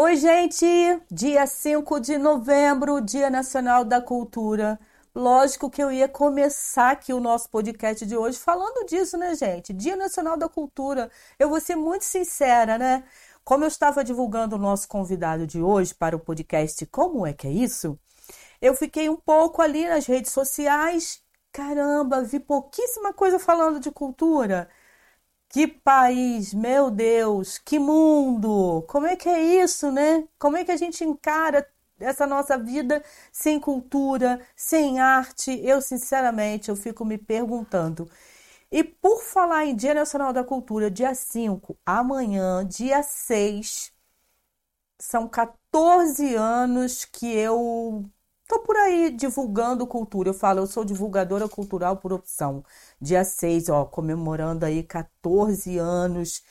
Oi, gente! Dia 5 de novembro, Dia Nacional da Cultura. Lógico que eu ia começar aqui o nosso podcast de hoje falando disso, né, gente? Dia Nacional da Cultura. Eu vou ser muito sincera, né? Como eu estava divulgando o nosso convidado de hoje para o podcast Como é que é isso? Eu fiquei um pouco ali nas redes sociais. Caramba, vi pouquíssima coisa falando de cultura. Que país, meu Deus, que mundo! Como é que é isso, né? Como é que a gente encara essa nossa vida sem cultura, sem arte? Eu, sinceramente, eu fico me perguntando. E por falar em Dia Nacional da Cultura, dia 5, amanhã, dia 6, são 14 anos que eu tô por aí divulgando cultura. Eu falo, eu sou divulgadora cultural por opção dia 6, ó, comemorando aí 14 anos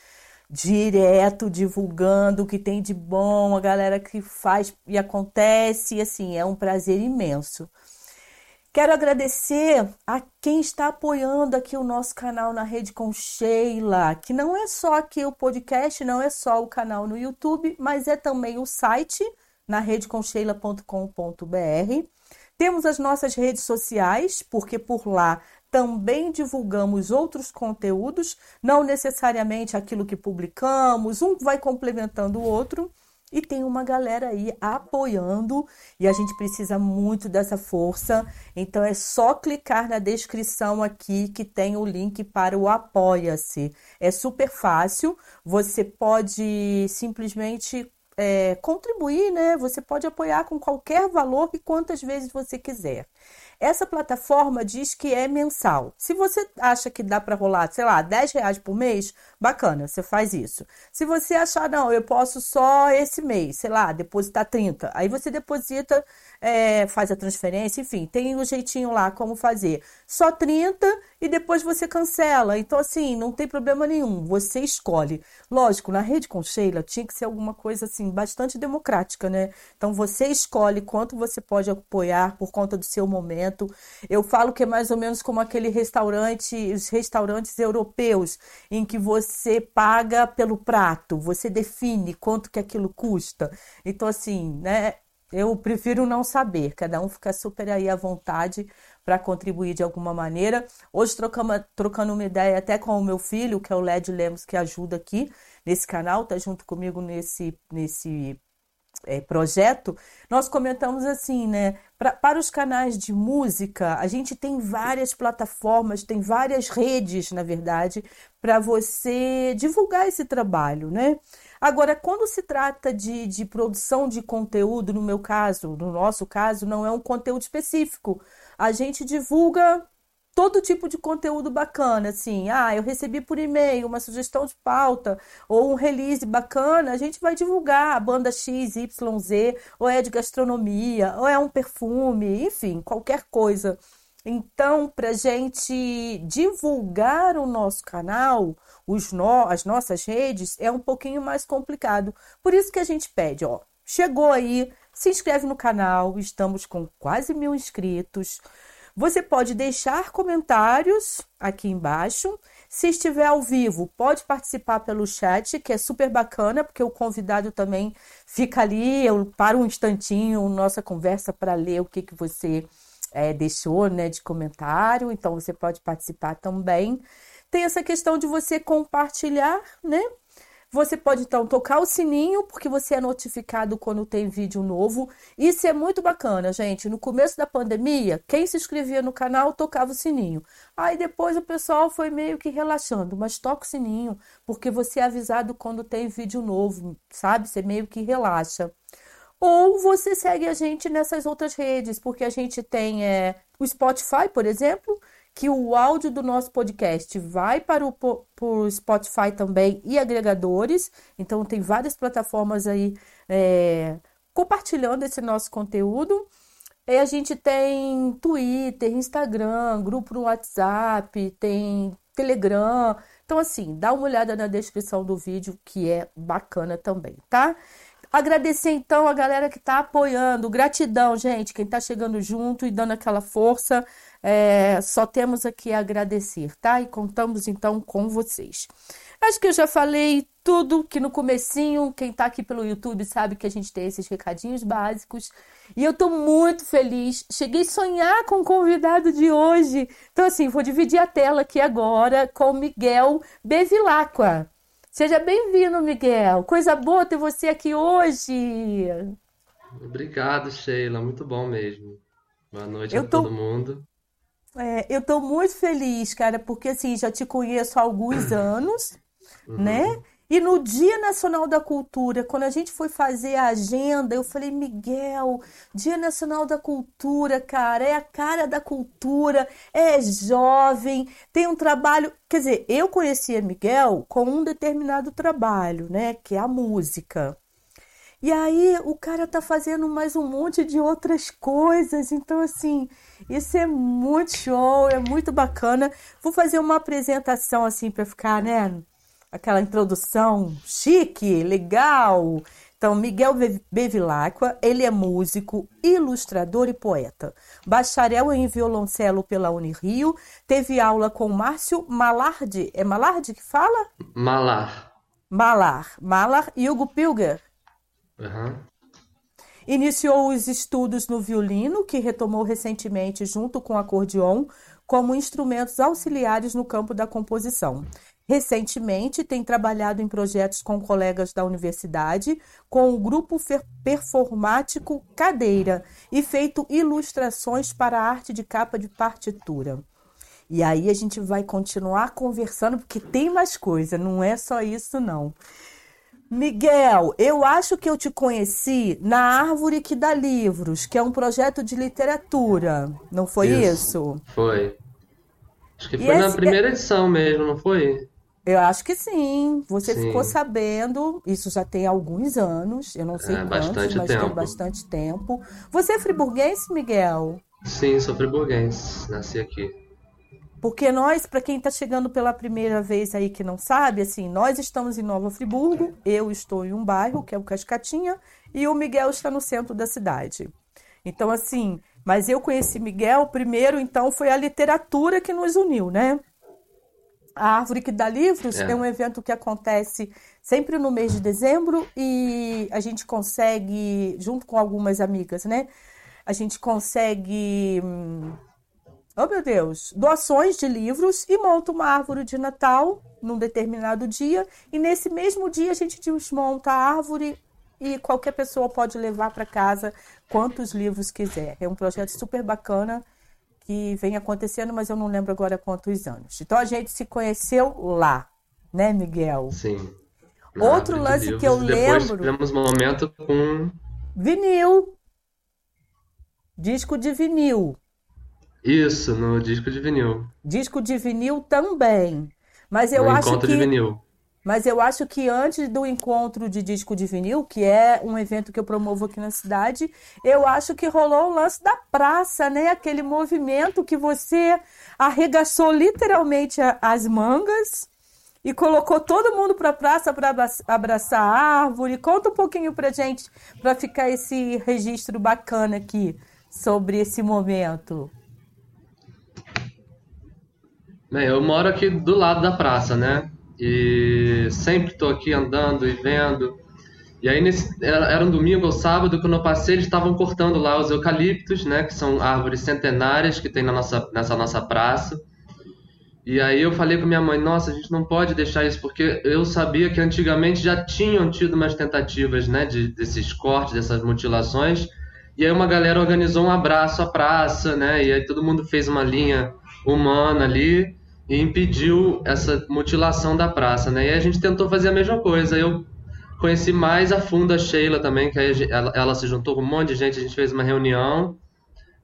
direto divulgando o que tem de bom, a galera que faz e acontece, e assim, é um prazer imenso. Quero agradecer a quem está apoiando aqui o nosso canal na Rede com Sheila, que não é só aqui o podcast, não é só o canal no YouTube, mas é também o site na redecomsheila.com.br. Temos as nossas redes sociais, porque por lá também divulgamos outros conteúdos, não necessariamente aquilo que publicamos, um vai complementando o outro. E tem uma galera aí apoiando e a gente precisa muito dessa força. Então é só clicar na descrição aqui que tem o link para o Apoia-se. É super fácil, você pode simplesmente é, contribuir, né? Você pode apoiar com qualquer valor e quantas vezes você quiser. Essa plataforma diz que é mensal. Se você acha que dá para rolar, sei lá, 10 reais por mês, bacana, você faz isso. Se você achar, não, eu posso só esse mês, sei lá, depositar 30, aí você deposita é, faz a transferência, enfim, tem um jeitinho lá como fazer. Só 30 e depois você cancela. Então, assim, não tem problema nenhum, você escolhe. Lógico, na rede com Sheila tinha que ser alguma coisa assim, bastante democrática, né? Então você escolhe quanto você pode apoiar por conta do seu momento. Eu falo que é mais ou menos como aquele restaurante, os restaurantes europeus, em que você paga pelo prato, você define quanto que aquilo custa. Então, assim, né? Eu prefiro não saber, cada um fica super aí à vontade para contribuir de alguma maneira. Hoje trocamos, trocando uma ideia até com o meu filho, que é o Led Lemos, que ajuda aqui nesse canal, tá junto comigo nesse, nesse é, projeto, nós comentamos assim, né? Pra, para os canais de música, a gente tem várias plataformas, tem várias redes, na verdade, para você divulgar esse trabalho, né? Agora, quando se trata de, de produção de conteúdo, no meu caso, no nosso caso, não é um conteúdo específico. A gente divulga todo tipo de conteúdo bacana, assim, ah, eu recebi por e-mail uma sugestão de pauta ou um release bacana, a gente vai divulgar a banda X, Y, Z, ou é de gastronomia, ou é um perfume, enfim, qualquer coisa. Então, para gente divulgar o nosso canal, os no, as nossas redes, é um pouquinho mais complicado. Por isso que a gente pede, ó, chegou aí, se inscreve no canal, estamos com quase mil inscritos. Você pode deixar comentários aqui embaixo. Se estiver ao vivo, pode participar pelo chat, que é super bacana, porque o convidado também fica ali, eu paro um instantinho nossa conversa para ler o que, que você é, deixou né, de comentário, então você pode participar também. Tem essa questão de você compartilhar, né? Você pode então tocar o sininho, porque você é notificado quando tem vídeo novo. Isso é muito bacana, gente. No começo da pandemia, quem se inscrevia no canal tocava o sininho. Aí depois o pessoal foi meio que relaxando, mas toca o sininho, porque você é avisado quando tem vídeo novo, sabe? Você meio que relaxa. Ou você segue a gente nessas outras redes, porque a gente tem é, o Spotify, por exemplo, que o áudio do nosso podcast vai para o por Spotify também e agregadores. Então, tem várias plataformas aí é, compartilhando esse nosso conteúdo. E a gente tem Twitter, Instagram, grupo no WhatsApp, tem Telegram. Então, assim, dá uma olhada na descrição do vídeo, que é bacana também, tá? Agradecer então a galera que está apoiando. Gratidão, gente, quem está chegando junto e dando aquela força. é, só temos aqui a agradecer, tá? E contamos então com vocês. Acho que eu já falei tudo que no comecinho, quem tá aqui pelo YouTube sabe que a gente tem esses recadinhos básicos. E eu tô muito feliz. Cheguei a sonhar com o convidado de hoje. Então, assim, vou dividir a tela aqui agora com Miguel Bevilacqua. Seja bem-vindo, Miguel. Coisa boa ter você aqui hoje. Obrigado, Sheila. Muito bom mesmo. Boa noite eu a tô... todo mundo. É, eu tô muito feliz, cara, porque assim, já te conheço há alguns anos, uhum. né? E no Dia Nacional da Cultura, quando a gente foi fazer a agenda, eu falei, Miguel, Dia Nacional da Cultura, cara, é a cara da cultura, é jovem, tem um trabalho. Quer dizer, eu conhecia Miguel com um determinado trabalho, né? Que é a música. E aí o cara tá fazendo mais um monte de outras coisas. Então, assim, isso é muito show, é muito bacana. Vou fazer uma apresentação assim para ficar, né? Aquela introdução chique, legal. Então, Miguel Bevilacqua, ele é músico, ilustrador e poeta. Bacharel em violoncelo pela Unirio, teve aula com Márcio Malardi. É Malardi que fala? Malar. Malar. Malar e Hugo Pilger. Uhum. Iniciou os estudos no violino, que retomou recentemente junto com o acordeon, como instrumentos auxiliares no campo da composição. Recentemente, tem trabalhado em projetos com colegas da universidade, com o grupo performático Cadeira, e feito ilustrações para a arte de capa de partitura. E aí a gente vai continuar conversando, porque tem mais coisa, não é só isso, não. Miguel, eu acho que eu te conheci na Árvore que dá livros, que é um projeto de literatura, não foi isso? isso? Foi. Acho que foi e na esse... primeira edição mesmo, não foi? Eu acho que sim. Você sim. ficou sabendo, isso já tem alguns anos, eu não sei é, quantos, mas tempo. tem bastante tempo. Você é friburguense, Miguel? Sim, sou friburguense, nasci aqui. Porque nós, para quem está chegando pela primeira vez aí que não sabe, assim, nós estamos em Nova Friburgo, eu estou em um bairro, que é o Cascatinha, e o Miguel está no centro da cidade. Então, assim, mas eu conheci Miguel primeiro, então foi a literatura que nos uniu, né? A Árvore que dá livros é. é. um evento que acontece sempre no mês de dezembro e a gente consegue, junto com algumas amigas, né? A gente consegue, hum, oh meu Deus, doações de livros e monta uma árvore de Natal num determinado dia. E nesse mesmo dia a gente desmonta a árvore e qualquer pessoa pode levar para casa quantos livros quiser. É um projeto super bacana que vem acontecendo, mas eu não lembro agora quantos anos. Então a gente se conheceu lá, né, Miguel? Sim. Outro lance que eu lembro. Tivemos momento com. Vinil. Disco de vinil. Isso, no disco de vinil. Disco de vinil também. Mas eu no acho encontro que. De vinil. Mas eu acho que antes do encontro de disco de vinil, que é um evento que eu promovo aqui na cidade, eu acho que rolou o lance da praça, né? Aquele movimento que você arregaçou literalmente as mangas e colocou todo mundo para a praça para abraçar a árvore. Conta um pouquinho para gente, para ficar esse registro bacana aqui sobre esse momento. Bem, eu moro aqui do lado da praça, né? E sempre estou aqui andando e vendo. E aí nesse, era, era, um domingo ou sábado, quando eu passei, eles estavam cortando lá os eucaliptos, né? Que são árvores centenárias que tem na nossa, nessa nossa praça. E aí eu falei com minha mãe, nossa, a gente não pode deixar isso, porque eu sabia que antigamente já tinham tido umas tentativas, né? De, desses cortes, dessas mutilações. E aí uma galera organizou um abraço à praça, né? E aí todo mundo fez uma linha humana ali e impediu essa mutilação da praça, né? E a gente tentou fazer a mesma coisa. Eu conheci mais a fundo a Sheila também, que ela, ela se juntou com um monte de gente, a gente fez uma reunião,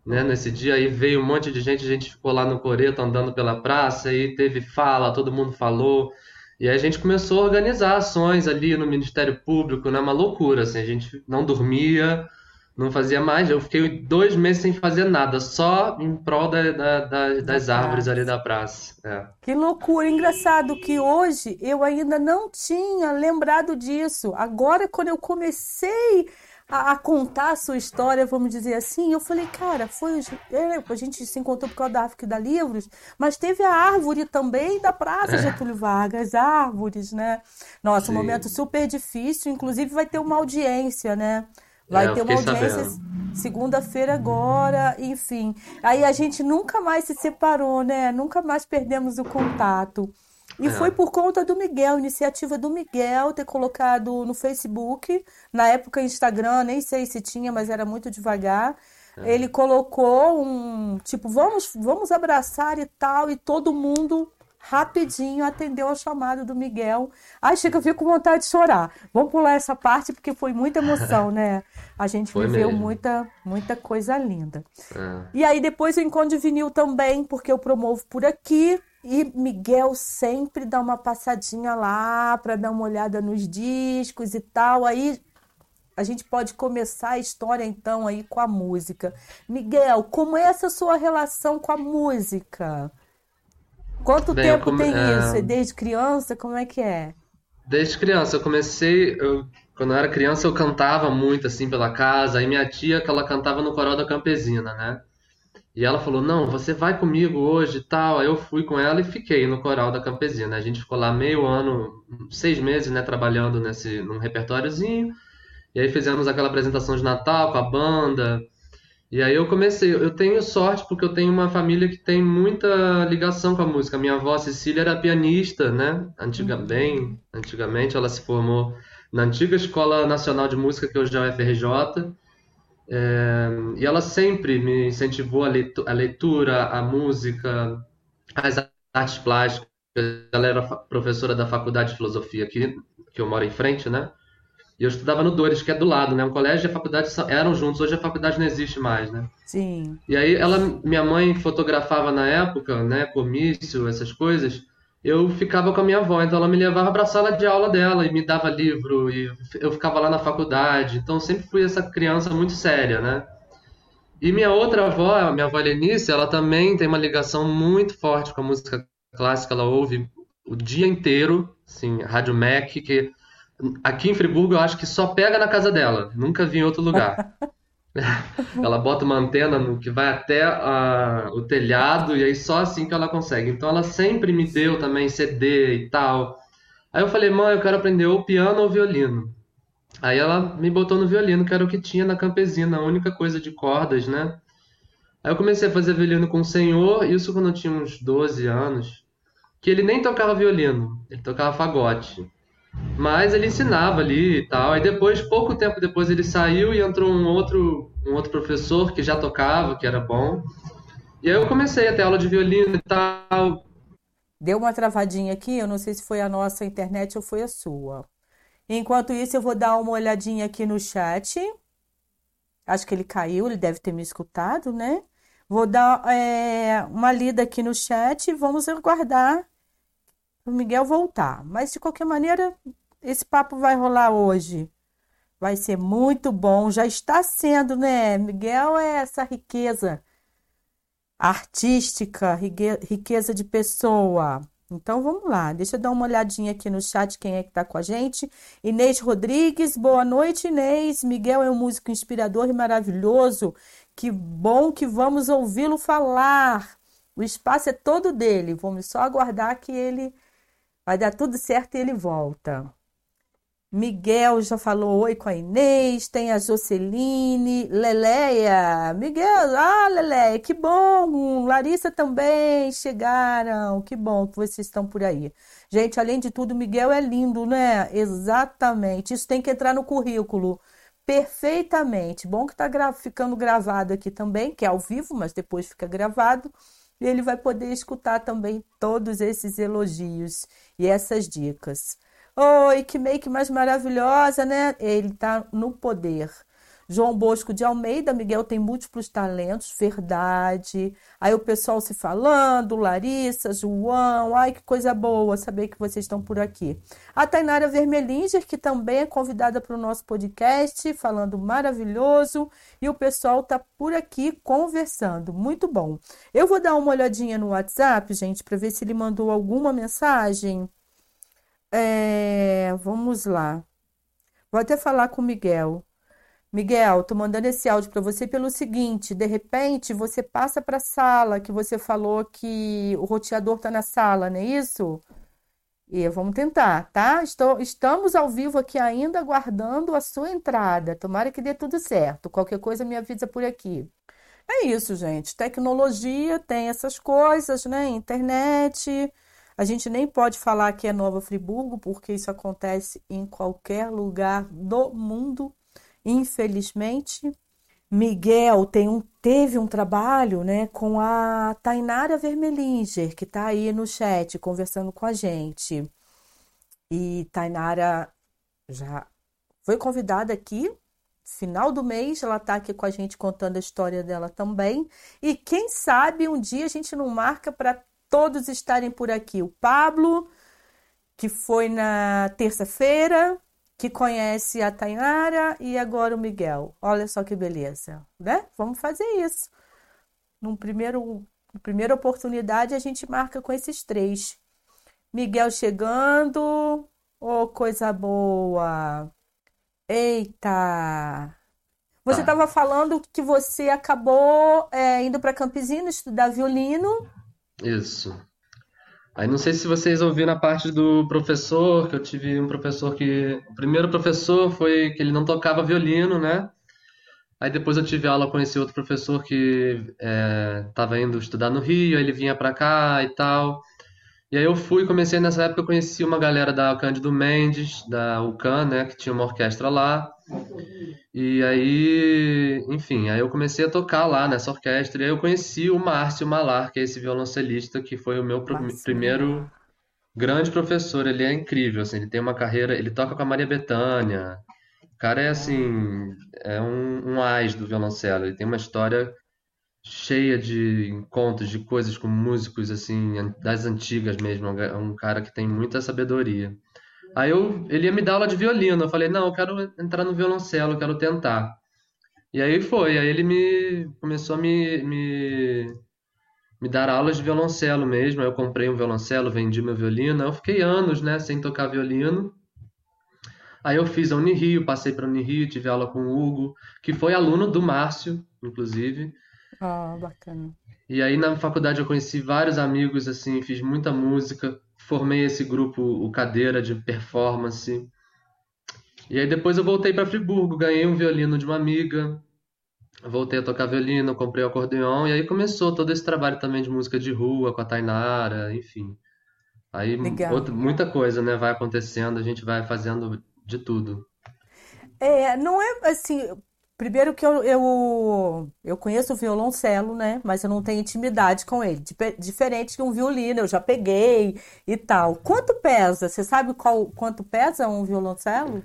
né? Nesse dia aí veio um monte de gente, a gente ficou lá no coreto andando pela praça e teve fala, todo mundo falou. E aí a gente começou a organizar ações ali no Ministério Público, né? Uma loucura, assim, a gente não dormia, não fazia mais. Eu fiquei dois meses sem fazer nada, só em prol da, da, da, das árvores ali da praça. É. Que loucura! Engraçado que hoje eu ainda não tinha lembrado disso. Agora, quando eu comecei a, a, contar a sua história, vamos dizer assim. Eu falei, cara, foi é, a gente se encontrou por causa da África da Livros, mas teve a árvore também da Praça é. Getúlio Vargas, árvores, né? Nossa, Sim. um momento super difícil, inclusive vai ter uma audiência, né? Vai é, ter uma audiência segunda-feira agora, enfim. Aí a gente nunca mais se separou, né? Nunca mais perdemos o contato. E é. foi por conta do Miguel, iniciativa do Miguel ter colocado no Facebook, na época Instagram, nem sei se tinha, mas era muito devagar. É. Ele colocou um tipo, vamos, vamos abraçar e tal, e todo mundo rapidinho atendeu ao chamado do Miguel. Ai, chega, eu fico com vontade de chorar. Vamos pular essa parte porque foi muita emoção, né? A gente foi viveu muita, muita coisa linda. É. E aí depois o encontro de vinil também, porque eu promovo por aqui. E Miguel sempre dá uma passadinha lá para dar uma olhada nos discos e tal. Aí a gente pode começar a história então aí com a música. Miguel, como é essa sua relação com a música? Quanto Bem, tempo come... tem é... isso? Desde criança? Como é que é? Desde criança, eu comecei, eu, quando eu era criança eu cantava muito assim pela casa, aí minha tia que ela cantava no coral da Campesina, né? E ela falou: Não, você vai comigo hoje e tal. Aí eu fui com ela e fiquei no coral da Campesina. A gente ficou lá meio ano, seis meses, né, trabalhando nesse, num repertóriozinho. E aí fizemos aquela apresentação de Natal com a banda. E aí eu comecei. Eu tenho sorte porque eu tenho uma família que tem muita ligação com a música. Minha avó Cecília era pianista, né? Antiga, uhum. bem antigamente. Ela se formou na antiga Escola Nacional de Música, que hoje é a UFRJ. É, e ela sempre me incentivou a, leitura, a, leitura, a música, as artes plásticas. Ela era professora da Faculdade de Filosofia aqui, que eu moro em frente, né? E eu estudava no Dores, que é do lado, né? Um colégio e a faculdade eram juntos. Hoje a faculdade não existe mais, né? Sim. E aí ela, minha mãe fotografava na época, né? Comício, essas coisas eu ficava com a minha avó, então ela me levava para a sala de aula dela e me dava livro e eu ficava lá na faculdade. Então sempre fui essa criança muito séria, né? E minha outra avó, minha avó Lenice, ela também tem uma ligação muito forte com a música clássica, ela ouve o dia inteiro, assim, Rádio Mac, que aqui em Friburgo eu acho que só pega na casa dela, nunca vi em outro lugar. ela bota uma antena no, que vai até a, o telhado e aí só assim que ela consegue. Então ela sempre me deu também CD e tal. Aí eu falei, mãe, eu quero aprender ou piano ou violino. Aí ela me botou no violino, que era o que tinha na campesina, a única coisa de cordas, né? Aí eu comecei a fazer violino com o senhor, isso quando eu tinha uns 12 anos, que ele nem tocava violino, ele tocava fagote. Mas ele ensinava ali e tal. Aí depois, pouco tempo depois, ele saiu e entrou um outro, um outro professor que já tocava, que era bom. E aí eu comecei a ter aula de violino e tal. Deu uma travadinha aqui, eu não sei se foi a nossa internet ou foi a sua. Enquanto isso, eu vou dar uma olhadinha aqui no chat. Acho que ele caiu, ele deve ter me escutado, né? Vou dar é, uma lida aqui no chat e vamos aguardar o Miguel voltar. Mas de qualquer maneira, esse papo vai rolar hoje. Vai ser muito bom, já está sendo, né? Miguel é essa riqueza artística, riqueza de pessoa. Então vamos lá, deixa eu dar uma olhadinha aqui no chat quem é que está com a gente. Inês Rodrigues, boa noite, Inês. Miguel é um músico inspirador e maravilhoso. Que bom que vamos ouvi-lo falar. O espaço é todo dele. Vamos só aguardar que ele Vai dar tudo certo e ele volta. Miguel já falou oi com a Inês, tem a Joceline, Leleia, Miguel, ah, Leleia, que bom, Larissa também chegaram, que bom que vocês estão por aí. Gente, além de tudo, Miguel é lindo, né? Exatamente, isso tem que entrar no currículo, perfeitamente. Bom que está gra ficando gravado aqui também, que é ao vivo, mas depois fica gravado ele vai poder escutar também todos esses elogios e essas dicas. Oi, que make mais maravilhosa, né? Ele está no poder. João Bosco de Almeida, Miguel tem múltiplos talentos, verdade. Aí o pessoal se falando, Larissa, João, ai que coisa boa saber que vocês estão por aqui. A Tainara Vermelinger, que também é convidada para o nosso podcast, falando maravilhoso. E o pessoal tá por aqui conversando, muito bom. Eu vou dar uma olhadinha no WhatsApp, gente, para ver se ele mandou alguma mensagem. É, vamos lá. Vou até falar com o Miguel. Miguel, tô mandando esse áudio para você pelo seguinte: de repente você passa para a sala, que você falou que o roteador tá na sala, não é isso? E vamos tentar, tá? Estou, estamos ao vivo aqui ainda aguardando a sua entrada. Tomara que dê tudo certo. Qualquer coisa me avisa por aqui. É isso, gente. Tecnologia tem essas coisas, né? Internet. A gente nem pode falar que é Nova Friburgo, porque isso acontece em qualquer lugar do mundo. Infelizmente, Miguel tem um, teve um trabalho né, com a Tainara Vermelinger, que está aí no chat conversando com a gente. E Tainara já foi convidada aqui, final do mês, ela está aqui com a gente contando a história dela também. E quem sabe um dia a gente não marca para todos estarem por aqui. O Pablo, que foi na terça-feira, que conhece a Tainara e agora o Miguel. Olha só que beleza, né? Vamos fazer isso. Num primeiro, na primeira oportunidade a gente marca com esses três. Miguel chegando, oh coisa boa. Eita! Você estava falando que você acabou é, indo para Campesina estudar violino. Isso. Aí não sei se vocês ouviram a parte do professor, que eu tive um professor que. O primeiro professor foi que ele não tocava violino, né? Aí depois eu tive aula com esse outro professor que estava é, indo estudar no Rio, aí ele vinha para cá e tal. E aí eu fui, comecei nessa época, eu conheci uma galera da Cândido Mendes, da UCAN, né, que tinha uma orquestra lá. E aí, enfim, aí eu comecei a tocar lá nessa orquestra. E aí eu conheci o Márcio Malar, que é esse violoncelista que foi o meu primeiro grande professor. Ele é incrível, assim, ele tem uma carreira, ele toca com a Maria Bethânia. O cara é assim, é um, um ás do violoncelo. Ele tem uma história cheia de encontros, de coisas com músicos assim das antigas mesmo. É um cara que tem muita sabedoria. Aí eu, ele ia me dar aula de violino. Eu falei, não, eu quero entrar no violoncelo, eu quero tentar. E aí foi, aí ele me começou a me, me, me dar aulas de violoncelo mesmo. Aí eu comprei um violoncelo, vendi meu violino. Aí eu fiquei anos, né, sem tocar violino. Aí eu fiz a Unirio, passei para a Unirio, tive aula com o Hugo, que foi aluno do Márcio, inclusive. Ah, bacana. E aí na faculdade eu conheci vários amigos, assim, fiz muita música, formei esse grupo, o Cadeira de Performance. E aí depois eu voltei para Friburgo, ganhei um violino de uma amiga, voltei a tocar violino, comprei o acordeão, e aí começou todo esse trabalho também de música de rua com a Tainara, enfim. Aí outra, muita coisa, né, vai acontecendo, a gente vai fazendo de tudo. É, não é assim, Primeiro que eu, eu, eu conheço o violoncelo, né? Mas eu não tenho intimidade com ele. Diferente que um violino, eu já peguei e tal. Quanto pesa? Você sabe qual, quanto pesa um violoncelo?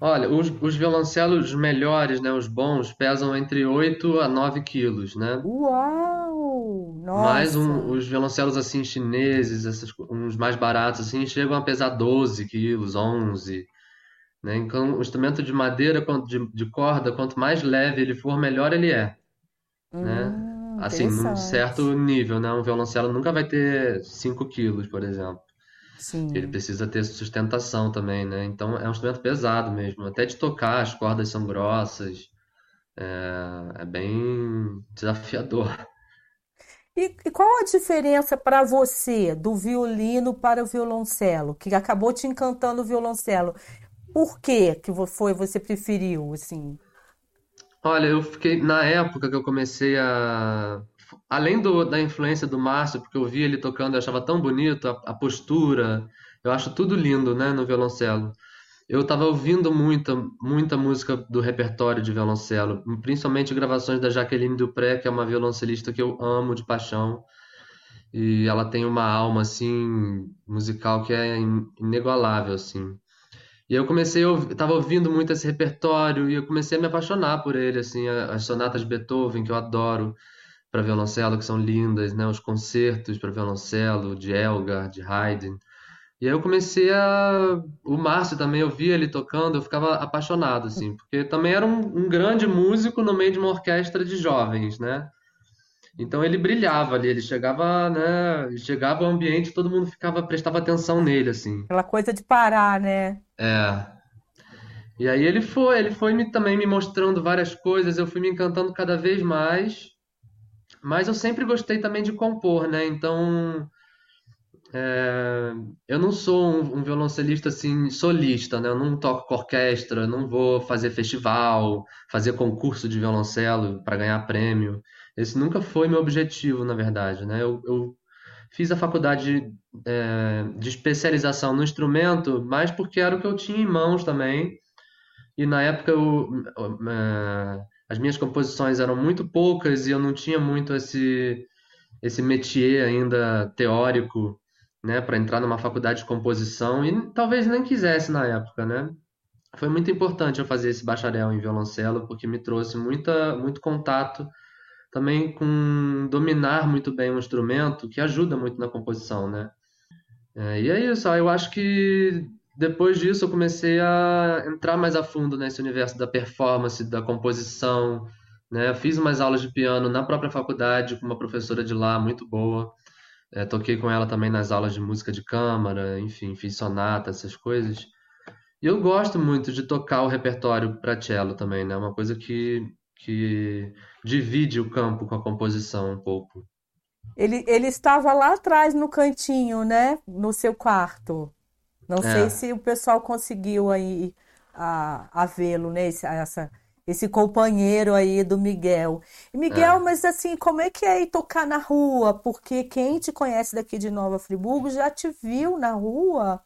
Olha, os, os violoncelos melhores, né, os bons, pesam entre 8 a 9 quilos, né? Uau! Nossa! Mais um, os violoncelos, assim, chineses, esses, uns mais baratos, assim, chegam a pesar 12 quilos, 11. Né? Então, o instrumento de madeira, de, de corda, quanto mais leve ele for, melhor ele é. Né? Hum, assim, num certo nível, né? Um violoncelo nunca vai ter 5 quilos, por exemplo. Sim. Ele precisa ter sustentação também, né? Então é um instrumento pesado mesmo. Até de tocar, as cordas são grossas. É, é bem desafiador. E, e qual a diferença para você do violino para o violoncelo, que acabou te encantando o violoncelo? Por que que foi você preferiu, assim? Olha, eu fiquei na época que eu comecei a além do, da influência do Márcio, porque eu via ele tocando, eu achava tão bonito a, a postura, eu acho tudo lindo, né, no violoncelo. Eu estava ouvindo muita, muita música do repertório de violoncelo, principalmente gravações da Jaqueline Dupré, que é uma violoncelista que eu amo de paixão. E ela tem uma alma assim musical que é inigualável assim. E eu comecei, eu estava ouvindo muito esse repertório e eu comecei a me apaixonar por ele, assim, as sonatas de Beethoven que eu adoro para violoncelo, que são lindas, né, os concertos para violoncelo de Elgar, de Haydn. E aí eu comecei a o Márcio também, eu via ele tocando, eu ficava apaixonado assim, porque também era um, um grande músico no meio de uma orquestra de jovens, né? Então ele brilhava ali, ele chegava, né? Chegava ao ambiente, todo mundo ficava, prestava atenção nele, assim. Aquela coisa de parar, né? É. E aí ele foi, ele foi me, também me mostrando várias coisas, eu fui me encantando cada vez mais. Mas eu sempre gostei também de compor, né? Então, é, eu não sou um, um, violoncelista assim solista, né? Eu não toco com orquestra, não vou fazer festival, fazer concurso de violoncelo para ganhar prêmio. Esse nunca foi meu objetivo, na verdade, né? Eu, eu fiz a faculdade é, de especialização no instrumento, mais porque era o que eu tinha em mãos também. E na época eu, é, as minhas composições eram muito poucas e eu não tinha muito esse esse métier ainda teórico, né, para entrar numa faculdade de composição e talvez nem quisesse na época, né? Foi muito importante eu fazer esse bacharel em violoncelo porque me trouxe muita muito contato também com dominar muito bem o instrumento, que ajuda muito na composição, né? É, e é isso, eu acho que depois disso eu comecei a entrar mais a fundo nesse universo da performance, da composição, né? Eu fiz umas aulas de piano na própria faculdade com uma professora de lá muito boa. É, toquei com ela também nas aulas de música de câmara, enfim, fiz sonata, essas coisas. E eu gosto muito de tocar o repertório para cello também, né? Uma coisa que que divide o campo com a composição um pouco. Ele, ele estava lá atrás no cantinho, né? No seu quarto. Não é. sei se o pessoal conseguiu aí a, a vê-lo, né? Esse, essa, esse companheiro aí do Miguel. E Miguel, é. mas assim, como é que é ir tocar na rua? Porque quem te conhece daqui de Nova Friburgo já te viu na rua.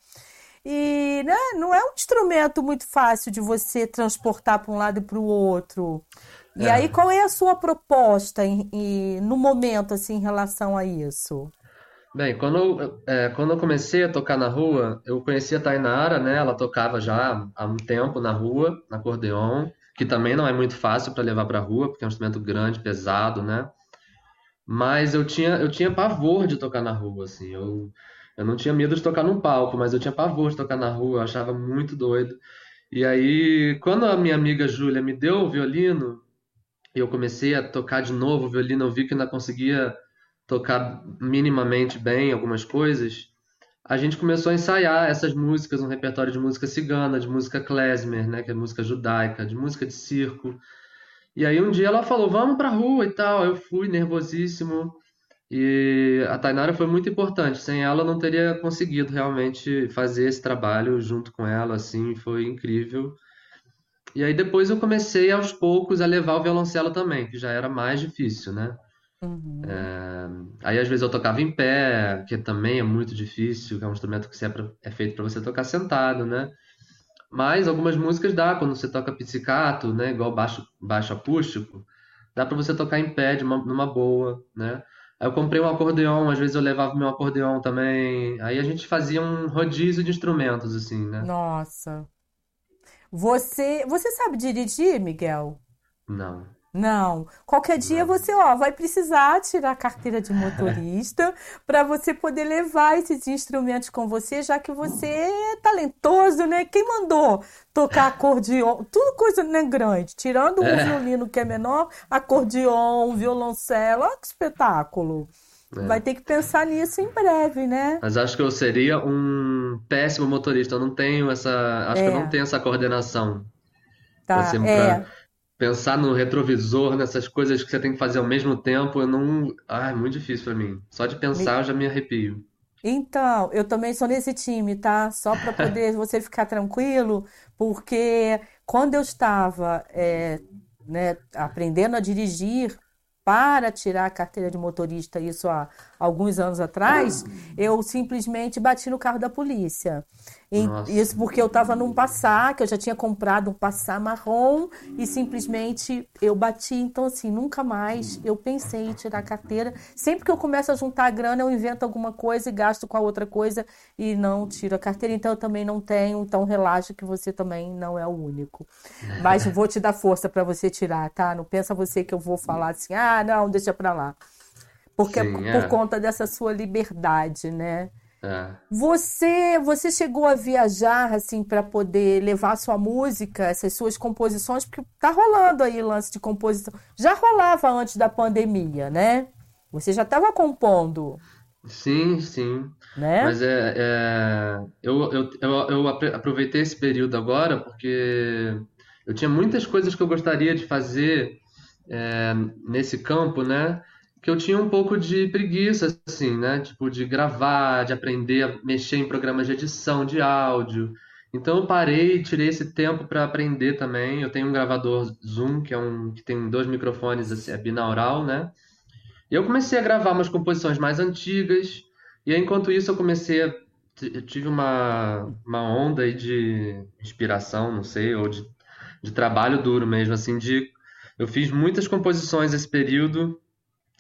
E né, não é um instrumento muito fácil de você transportar para um lado e para o outro. E é. aí, qual é a sua proposta em, em, no momento, assim, em relação a isso? Bem, quando eu, é, quando eu comecei a tocar na rua, eu conheci a Tainara, né? Ela tocava já há um tempo na rua, na acordeon, que também não é muito fácil para levar para a rua, porque é um instrumento grande, pesado, né? Mas eu tinha, eu tinha pavor de tocar na rua, assim. Eu, eu não tinha medo de tocar num palco, mas eu tinha pavor de tocar na rua, eu achava muito doido. E aí, quando a minha amiga Júlia me deu o violino, eu comecei a tocar de novo violino, eu vi que ainda conseguia tocar minimamente bem algumas coisas. A gente começou a ensaiar essas músicas, um repertório de música cigana, de música klezmer, né, que é música judaica, de música de circo. E aí um dia ela falou: "Vamos pra rua" e tal. Eu fui nervosíssimo. E a Tainara foi muito importante. Sem ela eu não teria conseguido realmente fazer esse trabalho junto com ela, assim, foi incrível. E aí depois eu comecei aos poucos a levar o violoncelo também, que já era mais difícil, né? Uhum. É... Aí às vezes eu tocava em pé, que também é muito difícil, que é um instrumento que é, é feito para você tocar sentado, né? Mas algumas músicas dá, quando você toca pizzicato, né? Igual baixo, baixo acústico, dá para você tocar em pé de uma, numa boa, né? Aí eu comprei um acordeão, às vezes eu levava meu acordeão também. Aí a gente fazia um rodízio de instrumentos, assim, né? Nossa. Você, você sabe dirigir, Miguel? Não. Não. Qualquer dia Não. você, ó, vai precisar tirar a carteira de motorista para você poder levar esses instrumentos com você, já que você é talentoso, né? Quem mandou tocar acordeon? Tudo coisa né, grande. Tirando o é. violino que é menor, acordeon, violoncelo, olha que espetáculo. É. Vai ter que pensar nisso em breve, né? Mas acho que eu seria um péssimo motorista. Eu não tenho essa. Acho é. que eu não é. tenho essa coordenação. Tá, assim, é. Pensar no retrovisor, nessas coisas que você tem que fazer ao mesmo tempo, eu não. Ah, é muito difícil para mim. Só de pensar me... eu já me arrepio. Então, eu também sou nesse time, tá? Só para poder você ficar tranquilo, porque quando eu estava é, né, aprendendo a dirigir, para tirar a carteira de motorista, isso há alguns anos atrás, eu simplesmente bati no carro da polícia. Isso porque eu estava num passar, que eu já tinha comprado um passar marrom e simplesmente eu bati. Então, assim, nunca mais eu pensei em tirar a carteira. Sempre que eu começo a juntar a grana, eu invento alguma coisa e gasto com a outra coisa e não tiro a carteira. Então, eu também não tenho. Então, relaxa que você também não é o único. Mas vou te dar força para você tirar, tá? Não pensa você que eu vou falar assim, ah, não, deixa para lá. Porque Sim, é por conta dessa sua liberdade, né? É. Você, você chegou a viajar assim para poder levar sua música, essas suas composições, porque tá rolando aí lance de composição. Já rolava antes da pandemia, né? Você já estava compondo. Sim, sim. né? Mas é, é, eu, eu, eu, eu aproveitei esse período agora porque eu tinha muitas coisas que eu gostaria de fazer é, nesse campo, né? Que eu tinha um pouco de preguiça, assim, né? Tipo, de gravar, de aprender a mexer em programas de edição de áudio. Então eu parei, tirei esse tempo para aprender também. Eu tenho um gravador Zoom, que é um que tem dois microfones, assim, é binaural, né? E eu comecei a gravar umas composições mais antigas, e aí, enquanto isso eu comecei a... Eu tive uma, uma onda aí de inspiração, não sei, ou de, de trabalho duro mesmo, assim, de... Eu fiz muitas composições esse período,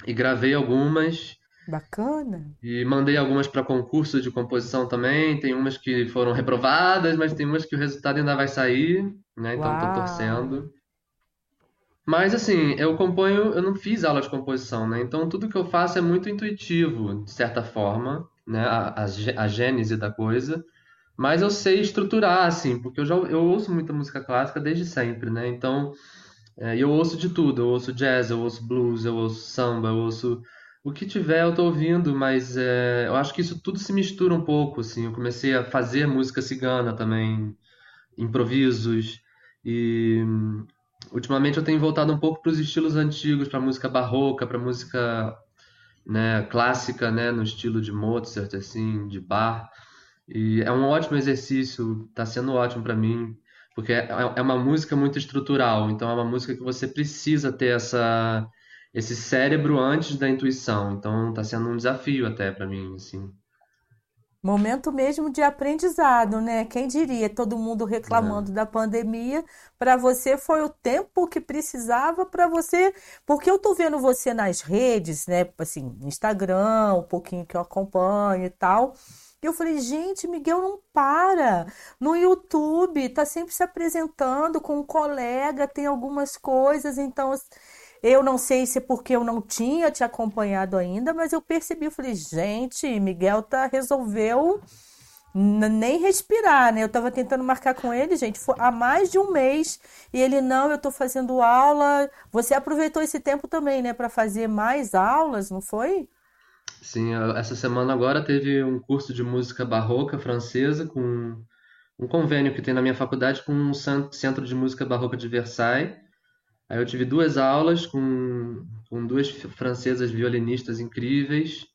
e gravei algumas, Bacana. e mandei algumas para concurso de composição também. Tem umas que foram reprovadas, mas tem umas que o resultado ainda vai sair, né? Então estou Uau. torcendo. Mas assim, eu componho, eu não fiz aula de composição, né? Então tudo que eu faço é muito intuitivo, de certa forma, né? A, a, a gênese da coisa. Mas eu sei estruturar, assim, porque eu já eu ouço muita música clássica desde sempre, né? Então, é, eu ouço de tudo. Eu ouço jazz, eu ouço blues, eu ouço samba, eu ouço o que tiver, eu tô ouvindo. Mas é, eu acho que isso tudo se mistura um pouco, assim. Eu comecei a fazer música cigana também, improvisos e Ultimamente eu tenho voltado um pouco para os estilos antigos, para música barroca, para música, né, clássica, né, no estilo de Mozart, assim, de Bach. E é um ótimo exercício, está sendo ótimo para mim, porque é, é uma música muito estrutural, então é uma música que você precisa ter essa, esse cérebro antes da intuição. Então está sendo um desafio até para mim, assim. Momento mesmo de aprendizado, né? Quem diria, todo mundo reclamando da pandemia, para você foi o tempo que precisava para você, porque eu tô vendo você nas redes, né? Assim, Instagram, um pouquinho que eu acompanho e tal. Eu falei, gente, Miguel não para. No YouTube, tá sempre se apresentando com um colega, tem algumas coisas, então eu não sei se é porque eu não tinha te acompanhado ainda, mas eu percebi, eu falei, gente, Miguel tá resolveu nem respirar, né? Eu tava tentando marcar com ele, gente, há mais de um mês, e ele, não, eu tô fazendo aula. Você aproveitou esse tempo também, né, para fazer mais aulas, não foi? Sim, essa semana agora teve um curso de música barroca francesa com um convênio que tem na minha faculdade com um cen- centro de música barroca de Versailles. Aí eu tive duas aulas com, com duas francesas violinistas incríveis.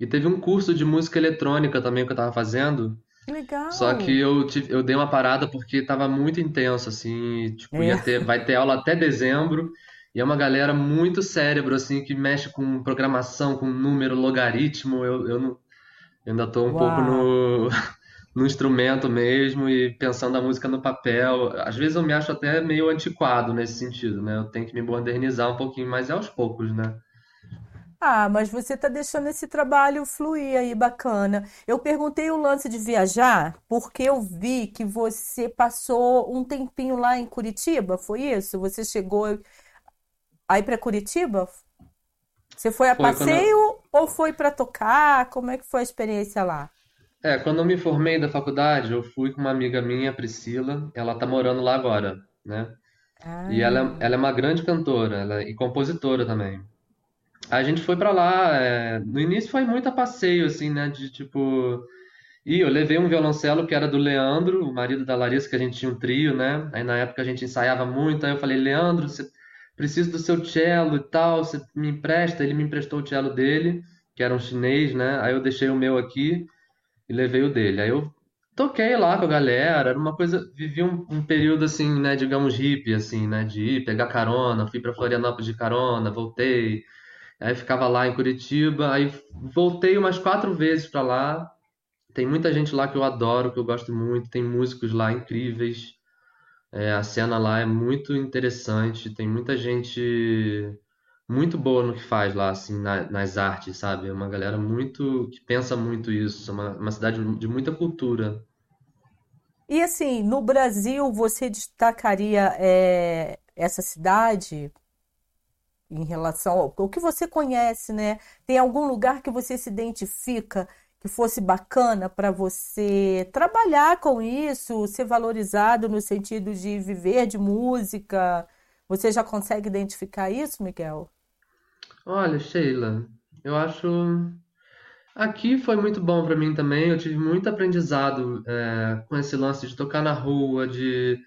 E teve um curso de música eletrônica também que eu estava fazendo. Que Só que legal. eu, tive, eu dei uma parada porque estava muito intenso, assim. Tipo, ia É, ter, vai ter aula até dezembro. E é uma galera muito cérebro, assim, que mexe com programação, com número, logaritmo. Eu, eu, não, eu ainda estou um pouco uau. no, no instrumento mesmo e pensando a música no papel. Às vezes eu me acho até meio antiquado nesse sentido, né? Eu tenho que me modernizar um pouquinho, mas é aos poucos, né? Ah, mas você tá deixando esse trabalho fluir aí, bacana. Eu perguntei o lance de viajar porque eu vi que você passou um tempinho lá em Curitiba, foi isso? Você chegou aí para Curitiba? Você foi a Foi quando eu, passeio ou foi para tocar? Como é que foi a experiência lá? é, quando eu me formei da faculdade, eu fui com uma amiga minha, Priscila, ela tá morando lá agora, né? E ela, Ah, ela é uma grande cantora, ela, é, e compositora também. A gente foi pra lá, é, no início foi muito a passeio, assim, né? De tipo. E eu levei um violoncelo que era do Leandro, o marido da Larissa, que a gente tinha um trio, né? Aí na época a gente ensaiava muito, aí eu falei, Leandro, você precisa do seu cello e tal, você me empresta? Ele me emprestou o cello dele, que era um chinês, né? Aí eu deixei o meu aqui e levei o dele. Aí eu toquei lá com a galera, era uma coisa, vivi um, um período assim, né, digamos hippie, assim, né, de ir pegar carona, fui pra Florianópolis de carona, voltei, aí ficava lá em Curitiba, aí voltei umas quatro vezes pra lá. Tem muita gente lá que eu adoro, que eu gosto muito, tem músicos lá incríveis. É, a cena lá é muito interessante, tem muita gente muito boa no que faz lá, assim, na- nas artes, sabe? É uma galera muito que pensa muito isso, é uma, uma cidade de muita cultura. E assim, no Brasil, você destacaria eh, essa cidade em relação ao que você conhece, né? Tem algum lugar que você se identifica que fosse bacana para você trabalhar com isso, ser valorizado no sentido de viver de música? Você já consegue identificar isso, Miguel? Olha, Sheila, eu acho. Aqui foi muito bom para mim também. Eu tive muito aprendizado é, com esse lance de tocar na rua, de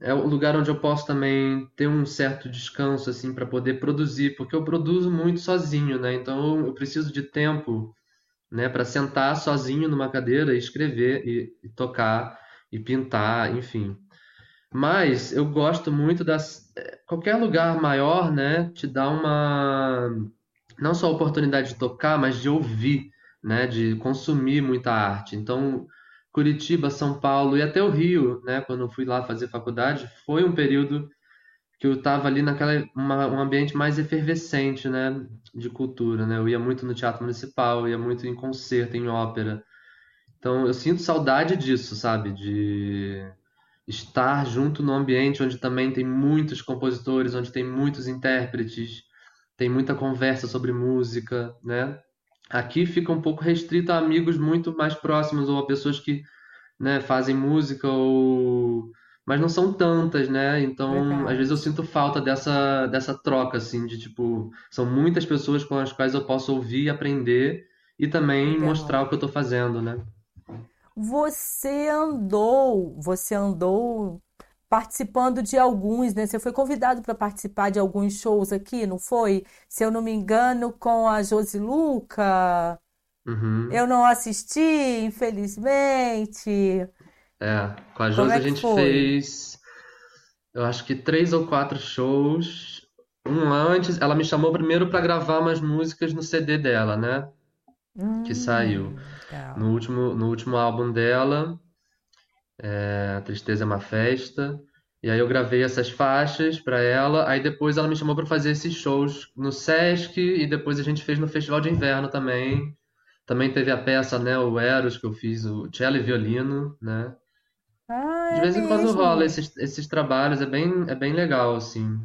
é um lugar onde eu posso também ter um certo descanso assim para poder produzir, porque eu produzo muito sozinho, né? Então eu preciso de tempo, né, para sentar sozinho numa cadeira e escrever e, e tocar e pintar, enfim. Mas eu gosto muito das qualquer lugar maior, né, te dá uma não só a oportunidade de tocar, mas de ouvir, né, de consumir muita arte. Então Curitiba, São Paulo e até o Rio, né, quando eu fui lá fazer faculdade, foi um período que eu estava ali naquela uma, um ambiente mais efervescente, né, de cultura, né? Eu ia muito no teatro municipal, ia muito em concerto, em ópera. Então eu sinto saudade disso, sabe, de estar junto no ambiente onde também tem muitos compositores, onde tem muitos intérpretes, tem muita conversa sobre música, né? Aqui fica um pouco restrito a amigos muito mais próximos ou a pessoas que, né, fazem música ou mas não são tantas, né? Então, às vezes eu sinto falta dessa dessa troca assim de tipo, são muitas pessoas com as quais eu posso ouvir e aprender e também mostrar Legal. o que eu estou fazendo, né? Você andou, você andou participando de alguns, né? Você foi convidado para participar de alguns shows aqui, não foi? Se eu não me engano, com a Josi Luca. Uhum. Eu não assisti, infelizmente. É, com a Josi é a gente foi? fez, eu acho que três ou quatro shows. Um antes, ela me chamou primeiro para gravar umas músicas no CD dela, né? Que saiu Hum, no último, no último álbum dela, é, Tristeza é uma Festa. E aí eu gravei essas faixas para ela. Aí depois ela me chamou para fazer esses shows no Sesc e depois a gente fez no Festival de Inverno também. Também teve a peça, né, o Eros, que eu fiz, o cello e violino, né? Ah, De é vez em quando rola mesmo. esses, esses trabalhos, é bem, é bem legal, assim.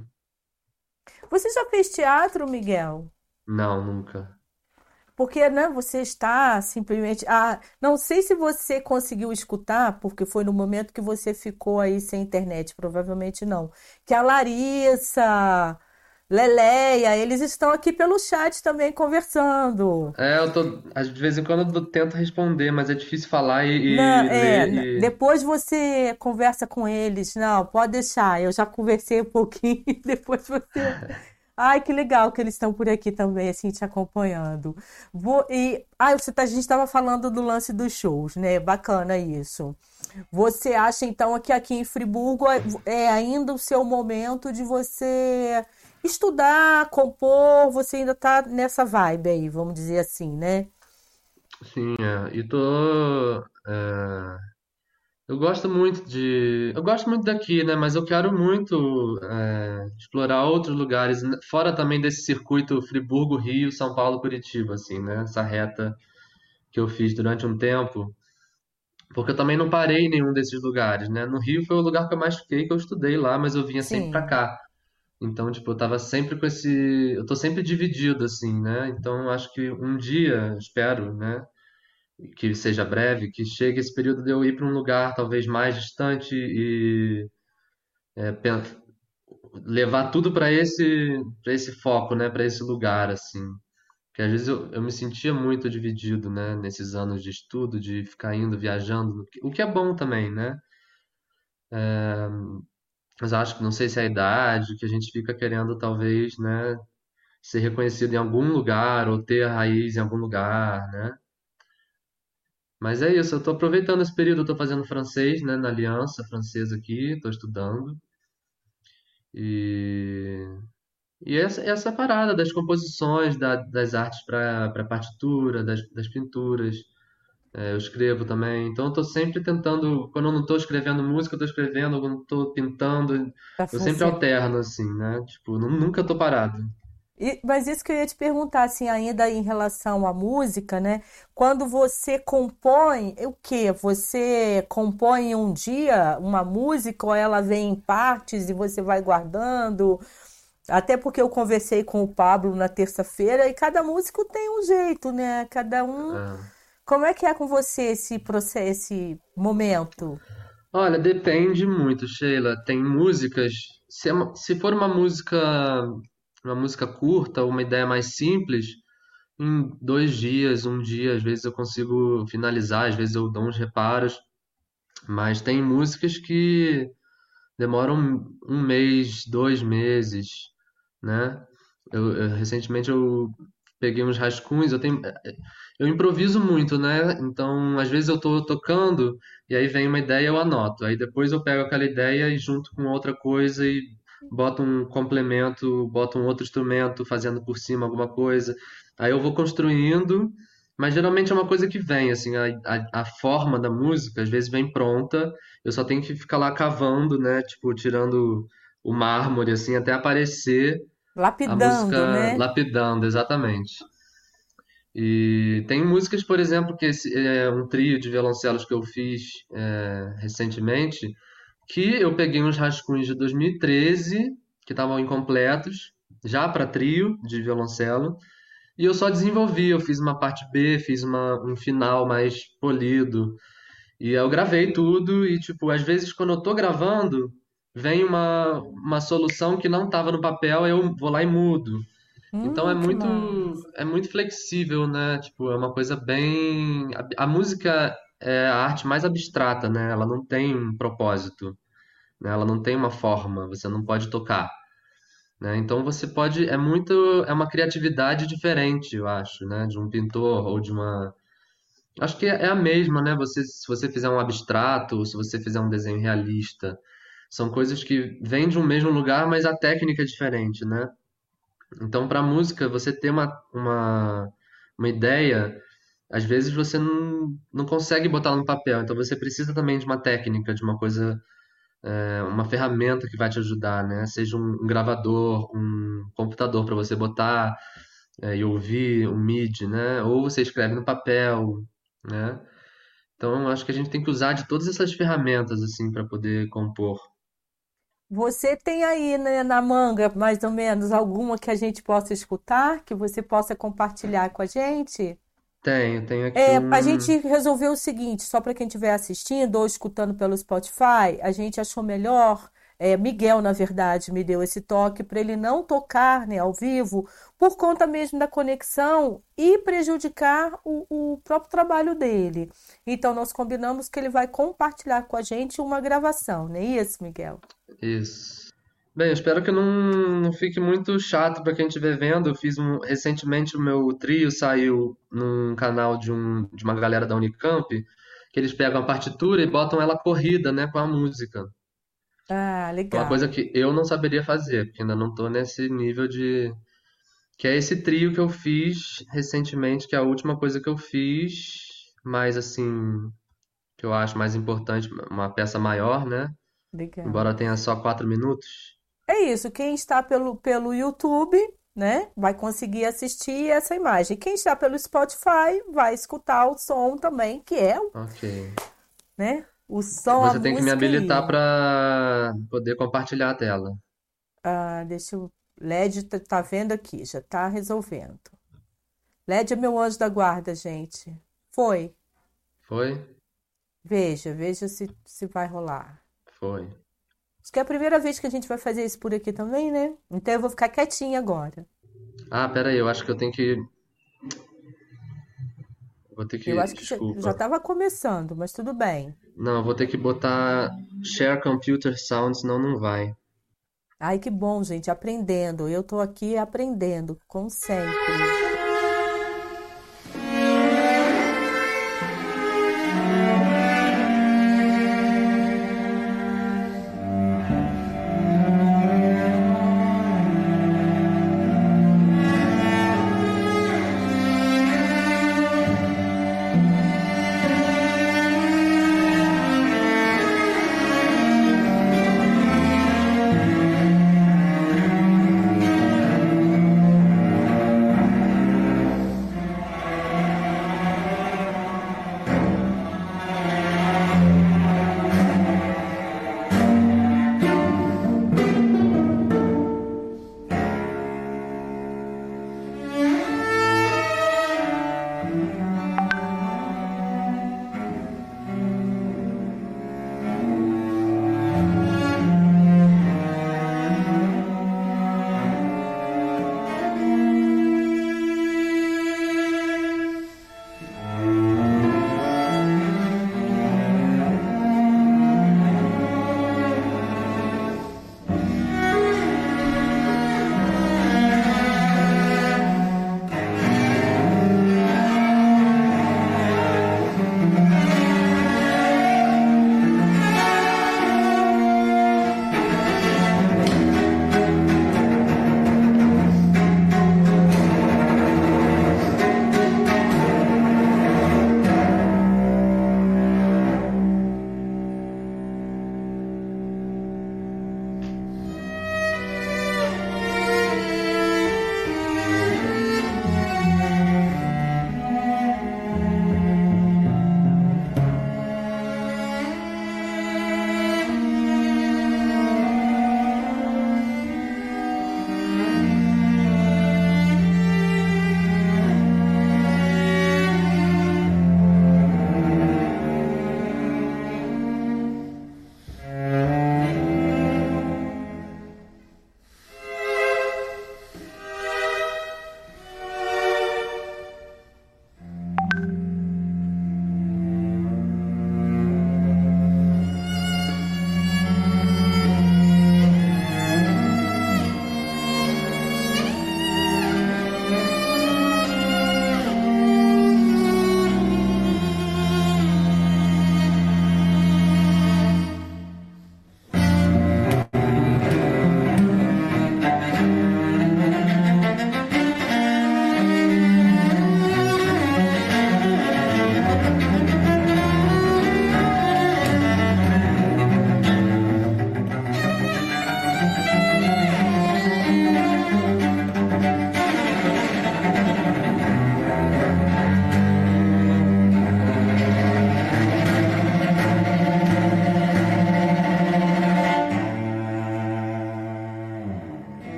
Você já fez teatro, Miguel? Não, nunca. Porque, né, você está simplesmente. Ah, não sei se você conseguiu escutar, porque foi no momento que você ficou aí sem internet, provavelmente não. Que a Larissa, Leleia, eles estão aqui pelo chat também conversando. É, eu tô. De vez em quando eu tento responder, mas é difícil falar Não, e, e é, ler n- e. depois você conversa com eles. Não, pode deixar. Eu já conversei um pouquinho, depois você. Ai, que legal que eles estão por aqui também, assim, te acompanhando. Vou, e, ah, você tá- a gente estava falando do lance dos shows, né? Bacana isso. Você acha, então, que aqui em Friburgo é é ainda o seu momento de você estudar, compor, você ainda tá nessa vibe aí, vamos dizer assim, né? Sim, é. E tô. é, Eu gosto muito de. Eu gosto muito daqui, né? Mas eu quero muito é, explorar outros lugares, né, fora também desse circuito Friburgo, Rio, São Paulo, Curitiba, assim, né? Essa reta que eu fiz durante um tempo. Porque eu também não parei em nenhum desses lugares, né? No Rio foi o lugar que eu mais fiquei, que eu estudei lá, mas eu vinha sempre pra Sim. cá. Então, tipo, eu tava sempre com esse. Eu tô sempre dividido, assim, né? Então, acho que um dia, espero, né? Que seja breve, que chegue esse período de eu ir pra um lugar talvez mais distante e é, levar tudo pra esse, para esse foco, né? Pra esse lugar, assim. Porque às vezes eu, eu me sentia muito dividido, né? Nesses anos de estudo, de ficar indo, viajando, o que é bom também, né? Mas acho que não sei se é a idade, que a gente fica querendo talvez, né? ser reconhecido em algum lugar ou ter a raiz em algum lugar, né? Mas é isso, eu estou aproveitando esse período, estou fazendo francês, né, na Aliança Francesa aqui, estou estudando. E, e essa, essa parada das composições, da- das artes para para partitura, das, das pinturas, é, eu escrevo também. Então eu estou sempre tentando, quando eu não estou escrevendo música, eu estou escrevendo, quando eu estou pintando, Tá eu sempre alterno, assim, né? Tipo, nu- nunca estou parado. E- mas isso que eu ia te perguntar, assim, ainda em relação à música, né? Quando você compõe, o quê? Você compõe em um dia uma música ou ela vem em partes e você vai guardando? Até porque eu conversei com o Pablo na terça-feira e cada músico tem um jeito, né? Cada um. É. Como é que é com você esse processo, esse momento? Olha, depende muito, Sheila. Tem músicas. Se, é se for uma música, uma música curta, uma ideia mais simples, em dois dias, um dia, às vezes eu consigo finalizar, às vezes eu dou uns reparos, mas tem músicas que demoram um mês, dois meses, né? Eu, eu- recentemente eu peguei uns rascunhos, eu tenho, eu improviso muito, né? Então, às vezes eu tô tocando e aí vem uma ideia, eu anoto. Aí depois eu pego aquela ideia e junto com outra coisa e boto um complemento, boto um outro instrumento fazendo por cima alguma coisa. Aí eu vou construindo, mas geralmente é uma coisa que vem, assim, a, a, a forma da música às vezes vem pronta, eu só tenho que ficar lá cavando, né? Tipo, tirando o mármore, assim, até aparecer Lapidando, música né? lapidando, exatamente. E tem músicas, por exemplo, que esse é um trio de violoncelos que eu fiz é, recentemente, que eu peguei uns rascunhos de 2013 que estavam incompletos, já para trio de violoncelo, e eu só desenvolvi. Eu fiz uma parte B, fiz uma, um final mais polido, e eu gravei tudo. E, tipo, às vezes quando eu tô gravando, vem uma, uma solução que não estava no papel, eu vou lá e mudo. Então é Hum, muito massa. é muito flexível, né? Tipo, é uma coisa bem a, a música é a arte mais abstrata, né? Ela não tem um propósito, né? Ela não tem uma forma, você não pode tocar, né? Então você pode é muito é uma criatividade diferente, eu acho, né? De um pintor ou de uma Acho que é é a mesma, né? Você se você fizer um abstrato, ou se você fizer um desenho realista, são coisas que vêm de um mesmo lugar, mas a técnica é diferente, né? Então, para música, você ter uma, uma, uma ideia, às vezes você não, não consegue botar no papel. Então, você precisa também de uma técnica, de uma coisa, é, uma ferramenta que vai te ajudar, né? Seja um, um gravador, um computador para você botar, é, e ouvir, um MIDI, né? Ou você escreve no papel, né? Então, acho que a gente tem que usar de todas essas ferramentas, assim, para poder compor. Você tem aí, né, na manga, mais ou menos, alguma que a gente possa escutar, que você possa compartilhar com a gente? Tenho, tenho aqui É, a um. gente resolveu o seguinte, só para quem estiver assistindo ou escutando pelo Spotify, a gente achou melhor, é, Miguel, na verdade, me deu esse toque para ele não tocar, né, ao vivo, por conta mesmo da conexão e prejudicar o, o próprio trabalho dele. Então, nós combinamos que ele vai compartilhar com a gente uma gravação, não é isso, Miguel? Isso. Bem, eu espero que não, não fique muito chato para quem estiver vendo. Eu fiz um, recentemente o meu trio saiu num canal de, um, de uma galera da Unicamp, que eles pegam a partitura e botam ela corrida, né, com a música. Ah, É uma coisa legal. que eu não saberia fazer, porque ainda não tô nesse nível de. Que é esse trio que eu fiz recentemente, que é a última coisa que eu fiz, mais assim, que eu acho mais importante, uma peça maior, né? Embora Legal. tenha só quatro minutos. É isso, quem está pelo, pelo YouTube, né, vai conseguir assistir essa imagem. Quem está pelo Spotify vai escutar o som também, que é, Ok. né, o som, Você tem que me música habilitar para poder compartilhar a tela. Ah, deixa eu... LED tá tá vendo aqui, já tá resolvendo. LED é meu anjo da guarda, gente. Foi. Foi? Veja, veja se, se vai rolar. Foi. Acho que é a primeira vez que a gente vai fazer isso por aqui também, né? Então eu vou ficar quietinha agora. Ah, pera aí, eu acho que eu tenho que. Vou ter Eu que. acho que já, já Desculpa. estava começando, mas tudo bem. Não, eu vou ter que botar Share Computer Sound, senão não vai. Ai, que bom, gente, aprendendo. Eu tô aqui aprendendo, como sempre.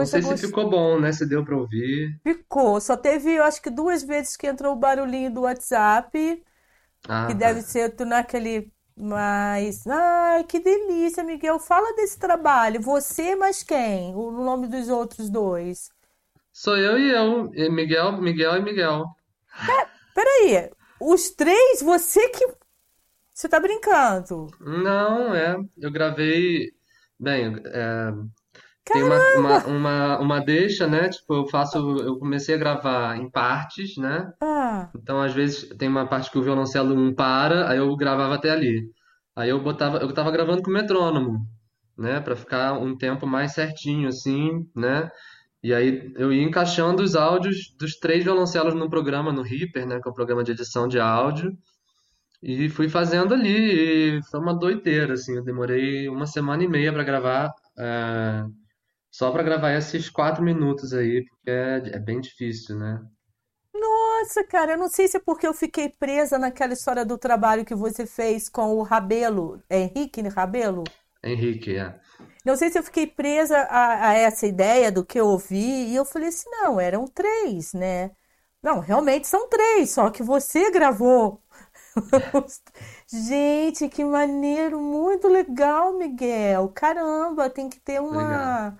Não sei se ficou bom, né? Se deu pra ouvir. Ficou. Só teve, eu acho que duas vezes que entrou o barulhinho do WhatsApp, que Ah, deve tá. ser tu naquele. Mas. Ai, que delícia, Miguel. Fala desse trabalho. Você, mas quem? O nome dos outros dois. Sou eu e eu, e Miguel, Miguel e Miguel. Peraí, os três, você que. Você tá brincando? Não, é. Eu gravei. Bem, é, tem uma, uma, uma, uma deixa, né? Tipo, eu faço. Eu comecei a gravar em partes, né? Ah, Então, às vezes, tem uma parte que o violoncelo não para, aí eu gravava até ali. Aí eu botava. Eu tava gravando com metrônomo, né? Pra ficar um tempo mais certinho, assim, né? E aí eu ia encaixando os áudios dos três violoncelos no programa, no Reaper, né? Que é o programa de edição de áudio. E fui fazendo ali, e foi uma doideira, assim. Eu demorei uma semana e meia para gravar, é, só para gravar esses quatro minutos aí, porque é, é bem difícil, né? nossa, cara, eu não sei se é porque eu fiquei presa naquela história do trabalho que você fez com o Rabelo, é Henrique Rabelo? Henrique, é. Não sei se eu fiquei presa a, a essa ideia do que eu ouvi, e eu falei assim, não, eram três, né? Não, realmente são três, só que você gravou. Gente, que maneiro, muito legal, Miguel. Caramba, tem que ter uma.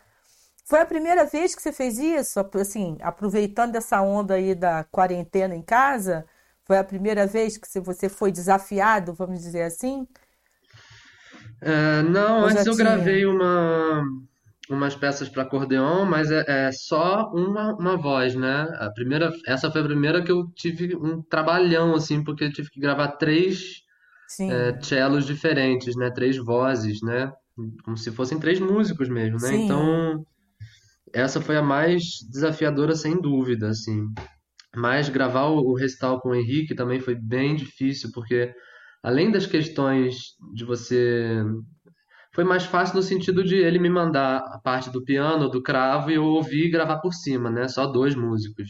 Foi a primeira vez que você fez isso? Assim, aproveitando essa onda aí da quarentena em casa, foi a primeira vez que você foi desafiado, vamos dizer assim? É, não, Ou antes eu tinha? gravei uma, umas peças para acordeon, mas é, é só uma, uma voz, né? A primeira, essa foi a primeira que eu tive um trabalhão, assim, porque eu tive que gravar três Sim, é, cellos diferentes, né? Três vozes, né? Como se fossem três músicos mesmo, né? sim. Então, essa foi a mais desafiadora, sem dúvida, assim. Mas gravar o, recital com o Henrique também foi bem difícil, porque além das questões de você. Foi mais fácil no sentido de ele me mandar a parte do piano, do cravo, e eu ouvir e gravar por cima, né? Só dois músicos.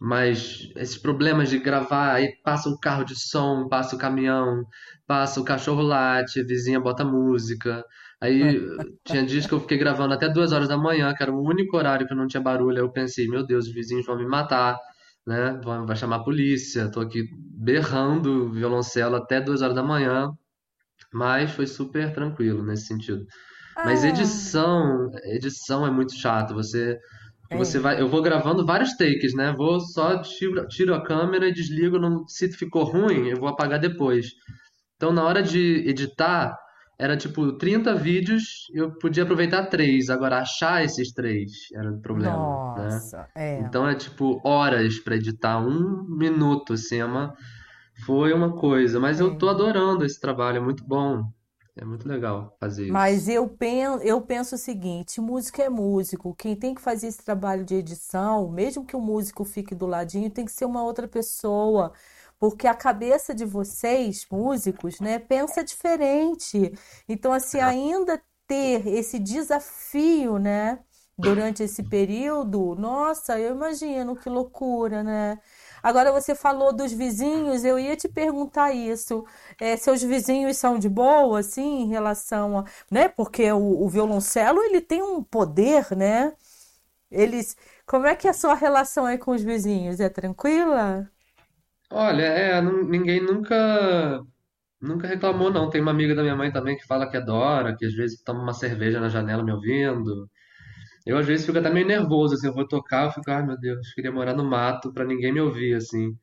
Mas esses problemas de gravar, aí passa o carro de som, passa o caminhão, passa o cachorro late, a vizinha bota música. Aí tinha dias que eu fiquei gravando até duas horas da manhã, que era o único horário que não tinha barulho. Aí eu pensei, meu Deus, os vizinhos vão me matar, né? Vão, vai chamar a polícia. Tô aqui berrando violoncelo até duas horas da manhã, mas foi super tranquilo nesse sentido. Mas Ah, edição, edição é muito chato. Você, você é. vai, eu vou gravando vários takes, né? Vou só tiro, tiro a câmera e desligo. Não, se ficou ruim, eu vou apagar depois. Então, na hora de editar, era tipo 30 vídeos, eu podia aproveitar três. Agora, achar esses três era o problema, né? Nossa, é. Então, é tipo horas para editar um minuto, assim, é uma, foi uma coisa. Mas eu tô É. adorando esse trabalho, é muito bom. É muito legal fazer isso. Mas eu penso, eu penso o seguinte, músico é músico. Quem tem que fazer esse trabalho de edição, mesmo que o músico fique do ladinho, tem que ser uma outra pessoa. Porque a cabeça de vocês, músicos, né, pensa diferente. Então, assim, ainda ter esse desafio, né, durante esse período, nossa, eu imagino que loucura, né? Agora você falou dos vizinhos, eu ia te perguntar isso. É, seus vizinhos são de boa, assim, em relação a, né? Porque o, o violoncelo, ele tem um poder, né? Eles, como é que é a sua relação aí com os vizinhos? É tranquila? Olha, é, nu- ninguém nunca nunca reclamou, não. Tem uma amiga da minha mãe também que fala que adora, que às vezes toma uma cerveja na janela me ouvindo. Eu às vezes fico até meio nervoso, assim, eu vou tocar, eu fico, ai meu Deus, queria morar no mato pra ninguém me ouvir, assim.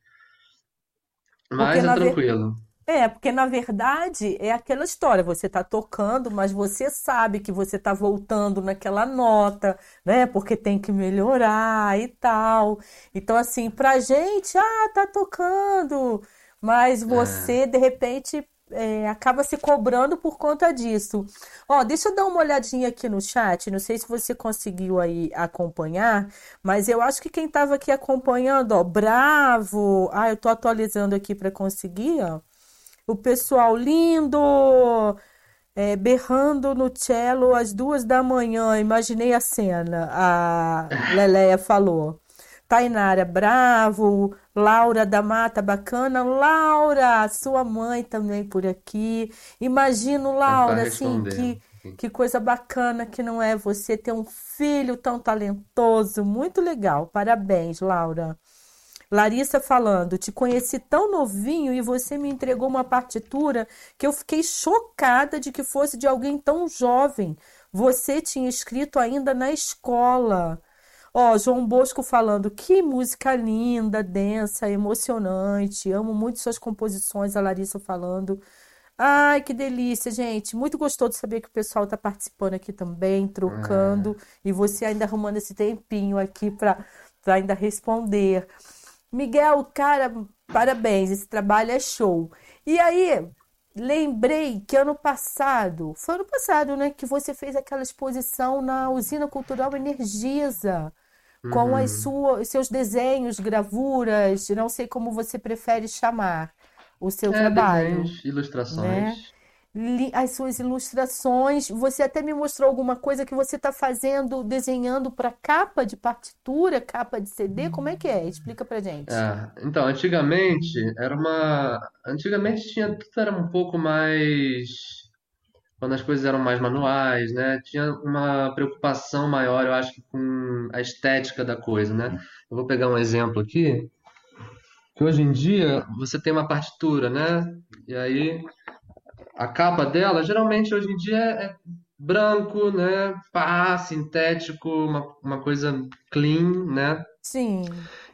Porque Mas é na ver... tranquilo. É, porque na verdade é aquela história, você tá tocando, mas você sabe que você tá voltando naquela nota, né? Porque tem que melhorar e tal. Então assim, pra gente, ah, tá tocando, mas É, você de repente é, acaba se cobrando por conta disso. Ó, deixa eu dar uma olhadinha aqui no chat, não sei se você conseguiu aí acompanhar, mas eu acho que quem estava aqui acompanhando, ó, bravo. Ah, eu tô atualizando aqui para conseguir, ó. O pessoal lindo, é, berrando no cello às duas da manhã. Imaginei a cena. A Leléia falou. Tainara, bravo. Laura da Mata, bacana. Laura, sua mãe também por aqui. Imagino, tá Laura, assim, que. Que coisa bacana que não é você ter um filho tão talentoso. Muito legal. Parabéns, Laura. Larissa falando, te conheci tão novinho e você me entregou uma partitura que eu fiquei chocada de que fosse de alguém tão jovem. Você tinha escrito ainda na escola. Ó, João Bosco falando, que música linda, densa, emocionante. Amo muito suas composições, a Larissa falando. Ai, que delícia, gente. Muito gostoso de saber que o pessoal está participando aqui também, trocando, e você ainda arrumando esse tempinho aqui para ainda responder. Miguel, cara, parabéns, esse trabalho é show. E aí, lembrei que ano passado, foi ano passado, né, que você fez aquela exposição na Usina Cultural Energisa, com as Uhum. suas, seus desenhos, gravuras, não sei como você prefere chamar o seu É, trabalho, desenhos, né? ilustrações. Li- As suas ilustrações, você até me mostrou alguma coisa que você está fazendo, desenhando para capa de partitura, capa de CD, como é que é? Explica pra gente. É, então, antigamente era uma. Antigamente tinha tudo era um pouco mais. Quando as coisas eram mais manuais, né? Tinha uma preocupação maior, eu acho com a estética da coisa, né? Eu vou pegar um exemplo aqui, que hoje em dia você tem uma partitura, né? E aí a capa dela, geralmente hoje em dia é branco, né? Pá, sintético, uma, uma coisa clean, né? Sim.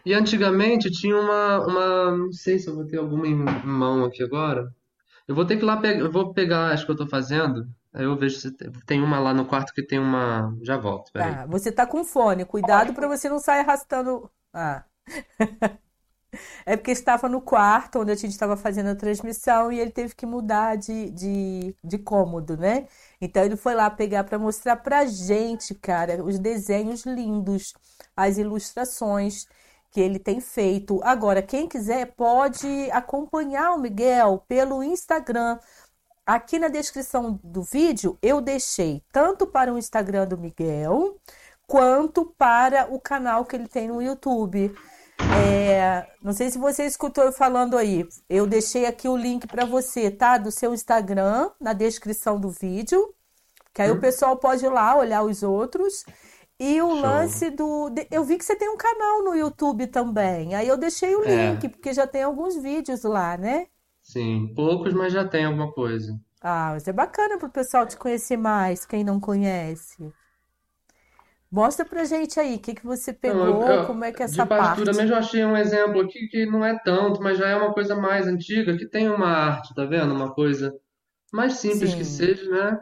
E antigamente tinha uma, uma, não sei se eu vou ter alguma em mão aqui agora. Eu vou ter que ir lá pegar, eu vou pegar as que eu tô fazendo. Aí eu vejo se tem, tem uma lá no quarto que tem uma, já volto, peraí. Tá, você tá com fone, cuidado para você não sair arrastando. Ah. É porque estava no quarto onde a gente estava fazendo a transmissão e ele teve que mudar de, de, de cômodo, né? Então ele foi lá pegar para mostrar pra gente, cara, os desenhos lindos, as ilustrações que ele tem feito. Agora, quem quiser pode acompanhar o Miguel pelo Instagram. Aqui na descrição do vídeo eu deixei tanto para o Instagram do Miguel quanto para o canal que ele tem no YouTube. É, não sei se você escutou eu falando aí. Eu deixei aqui o link para você, tá? Do seu Instagram na descrição do vídeo. Que aí o Hum, pessoal pode ir lá olhar os outros. E o show. lance do. Eu vi que você tem um canal no YouTube também. Aí eu deixei o É, link, porque já tem alguns vídeos lá, né? sim, poucos, mas já tem alguma coisa. Ah, mas é bacana pro pessoal te conhecer mais, quem não conhece. Mostra pra gente aí, o que que você Não, eu, pegou, eu- como é que é de essa partitura parte. mesmo eu achei um exemplo aqui que não é tanto, mas já é uma coisa mais antiga, que tem uma arte, tá vendo? Uma coisa mais simples que Sim, seja, né?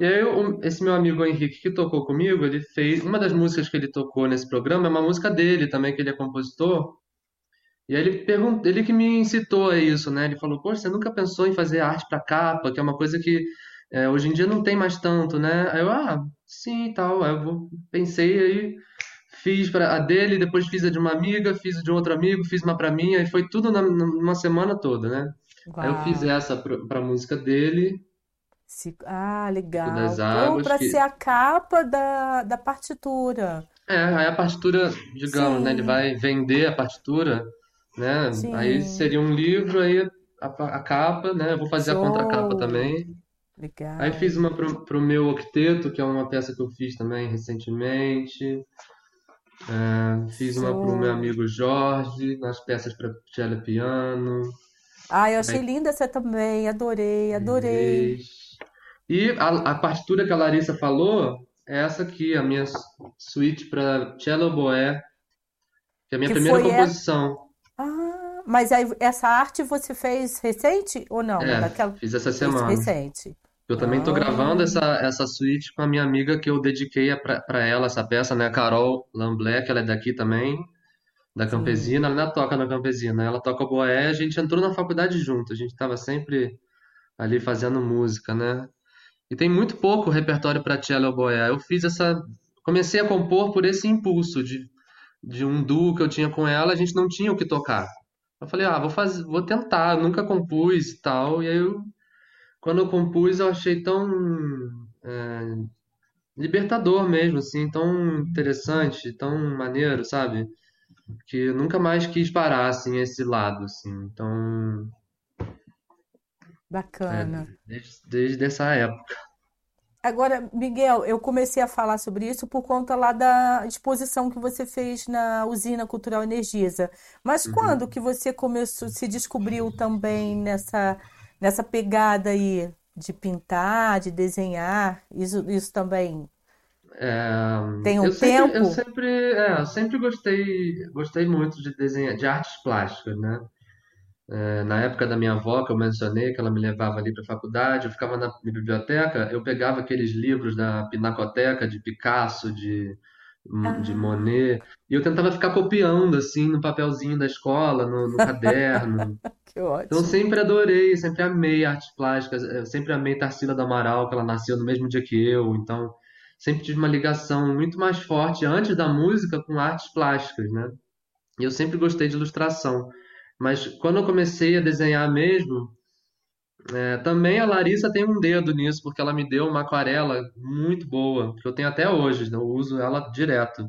E aí, esse meu amigo Henrique que tocou comigo, ele fez. Uma das músicas que ele tocou nesse programa é uma música dele também, que ele é compositor. E aí ele perguntou, ele que me incitou a isso, né? Ele falou: Poxa, você nunca pensou em fazer arte para capa, que é uma coisa que é, hoje em dia não tem mais tanto, né? Aí eu, ah, sim, e tal. Aí eu vou- pensei aí, fiz para a dele, depois fiz a de uma amiga, fiz a de um outro amigo, fiz uma para mim, aí foi tudo na, numa semana toda, né? Aí eu fiz essa para a música dele, Se- Ah, das legal. Pô, Águas, pra ser que a capa da, da partitura. É, aí a partitura, digamos, né? Ele vai vender a partitura, né? Aí sim. seria um livro, aí a, a capa, né? Eu vou fazer a contracapa Show. Aí fiz uma pro, pro meu octeto, que é uma peça que eu fiz também recentemente. É, fiz uma pro meu Show. amigo Jorge, nas peças para cello e piano. Ah, eu achei Aí linda essa também. Adorei, adorei. E a, a partitura que a Larissa falou é essa aqui, a minha suíte para cello oboé, que é a minha Que primeira composição. Ah, mas essa arte você fez recente ou não? É, Daquela fiz essa semana. recente. Eu também tô gravando Ah, essa, essa suíte com a minha amiga que eu dediquei a- pra pra ela essa peça, né? A Carol Lamblé, que ela é daqui também, da. Campesina. Ela ainda toca na Campesina. Ela toca boé, a gente entrou na faculdade junto. A gente tava sempre ali fazendo música, né? E tem muito pouco repertório para cello e oboé. Eu fiz essa. Comecei a compor por esse impulso de, de um duo que eu tinha com ela, a gente não tinha o que tocar. Eu falei, ah, vou fazer, vou tentar, eu nunca compus e tal. E aí eu, quando eu compus, eu achei tão é, libertador mesmo, assim, tão interessante, tão maneiro, sabe? Que eu nunca mais quis parar, assim, esse lado, assim. Então, é, Bacana. desde, desde essa época. Agora, Miguel, eu comecei a falar sobre isso por conta lá da exposição que você fez na Usina Cultural Energisa. Mas quando Uhum. que você começou, se descobriu também nessa, nessa pegada aí de pintar, de desenhar? Isso, isso também É, tem um eu sempre, eu tempo? sempre, é, eu sempre gostei, gostei muito de desenhar, de artes plásticas, né? É, na época da minha avó, que eu mencionei, que ela me levava ali para a faculdade, eu ficava na biblioteca, eu pegava aqueles livros da Pinacoteca de Picasso, de, de Ah, Monet, e eu tentava ficar copiando assim no papelzinho da escola, no, no caderno. que Então ótimo. sempre adorei, sempre amei artes plásticas, eu sempre amei Tarsila do Amaral, que ela nasceu no mesmo dia que eu, então sempre tive uma ligação muito mais forte antes da música com artes plásticas, né? E eu sempre gostei de ilustração. Mas quando eu comecei a desenhar mesmo, é, também a Larissa tem um dedo nisso, porque ela me deu uma aquarela muito boa, que eu tenho até hoje, eu uso ela direto.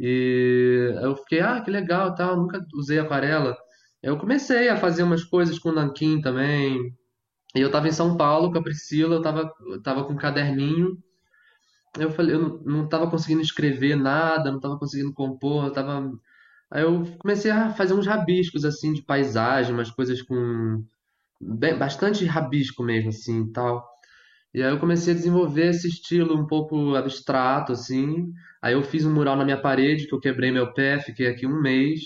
E eu fiquei, ah, que legal, tal, nunca usei aquarela. Eu comecei a fazer umas coisas com nanquim também. E eu tava em São Paulo com a Priscila, eu tava, eu tava com um caderninho. Eu falei, eu não, não tava conseguindo escrever nada, não tava conseguindo compor, eu tava. Aí eu comecei a fazer uns rabiscos assim de paisagem, umas coisas com bem- bastante rabisco mesmo assim, e tal. E aí eu comecei a desenvolver esse estilo um pouco abstrato assim. Aí eu fiz um mural na minha parede que eu quebrei meu pé, fiquei aqui um mês,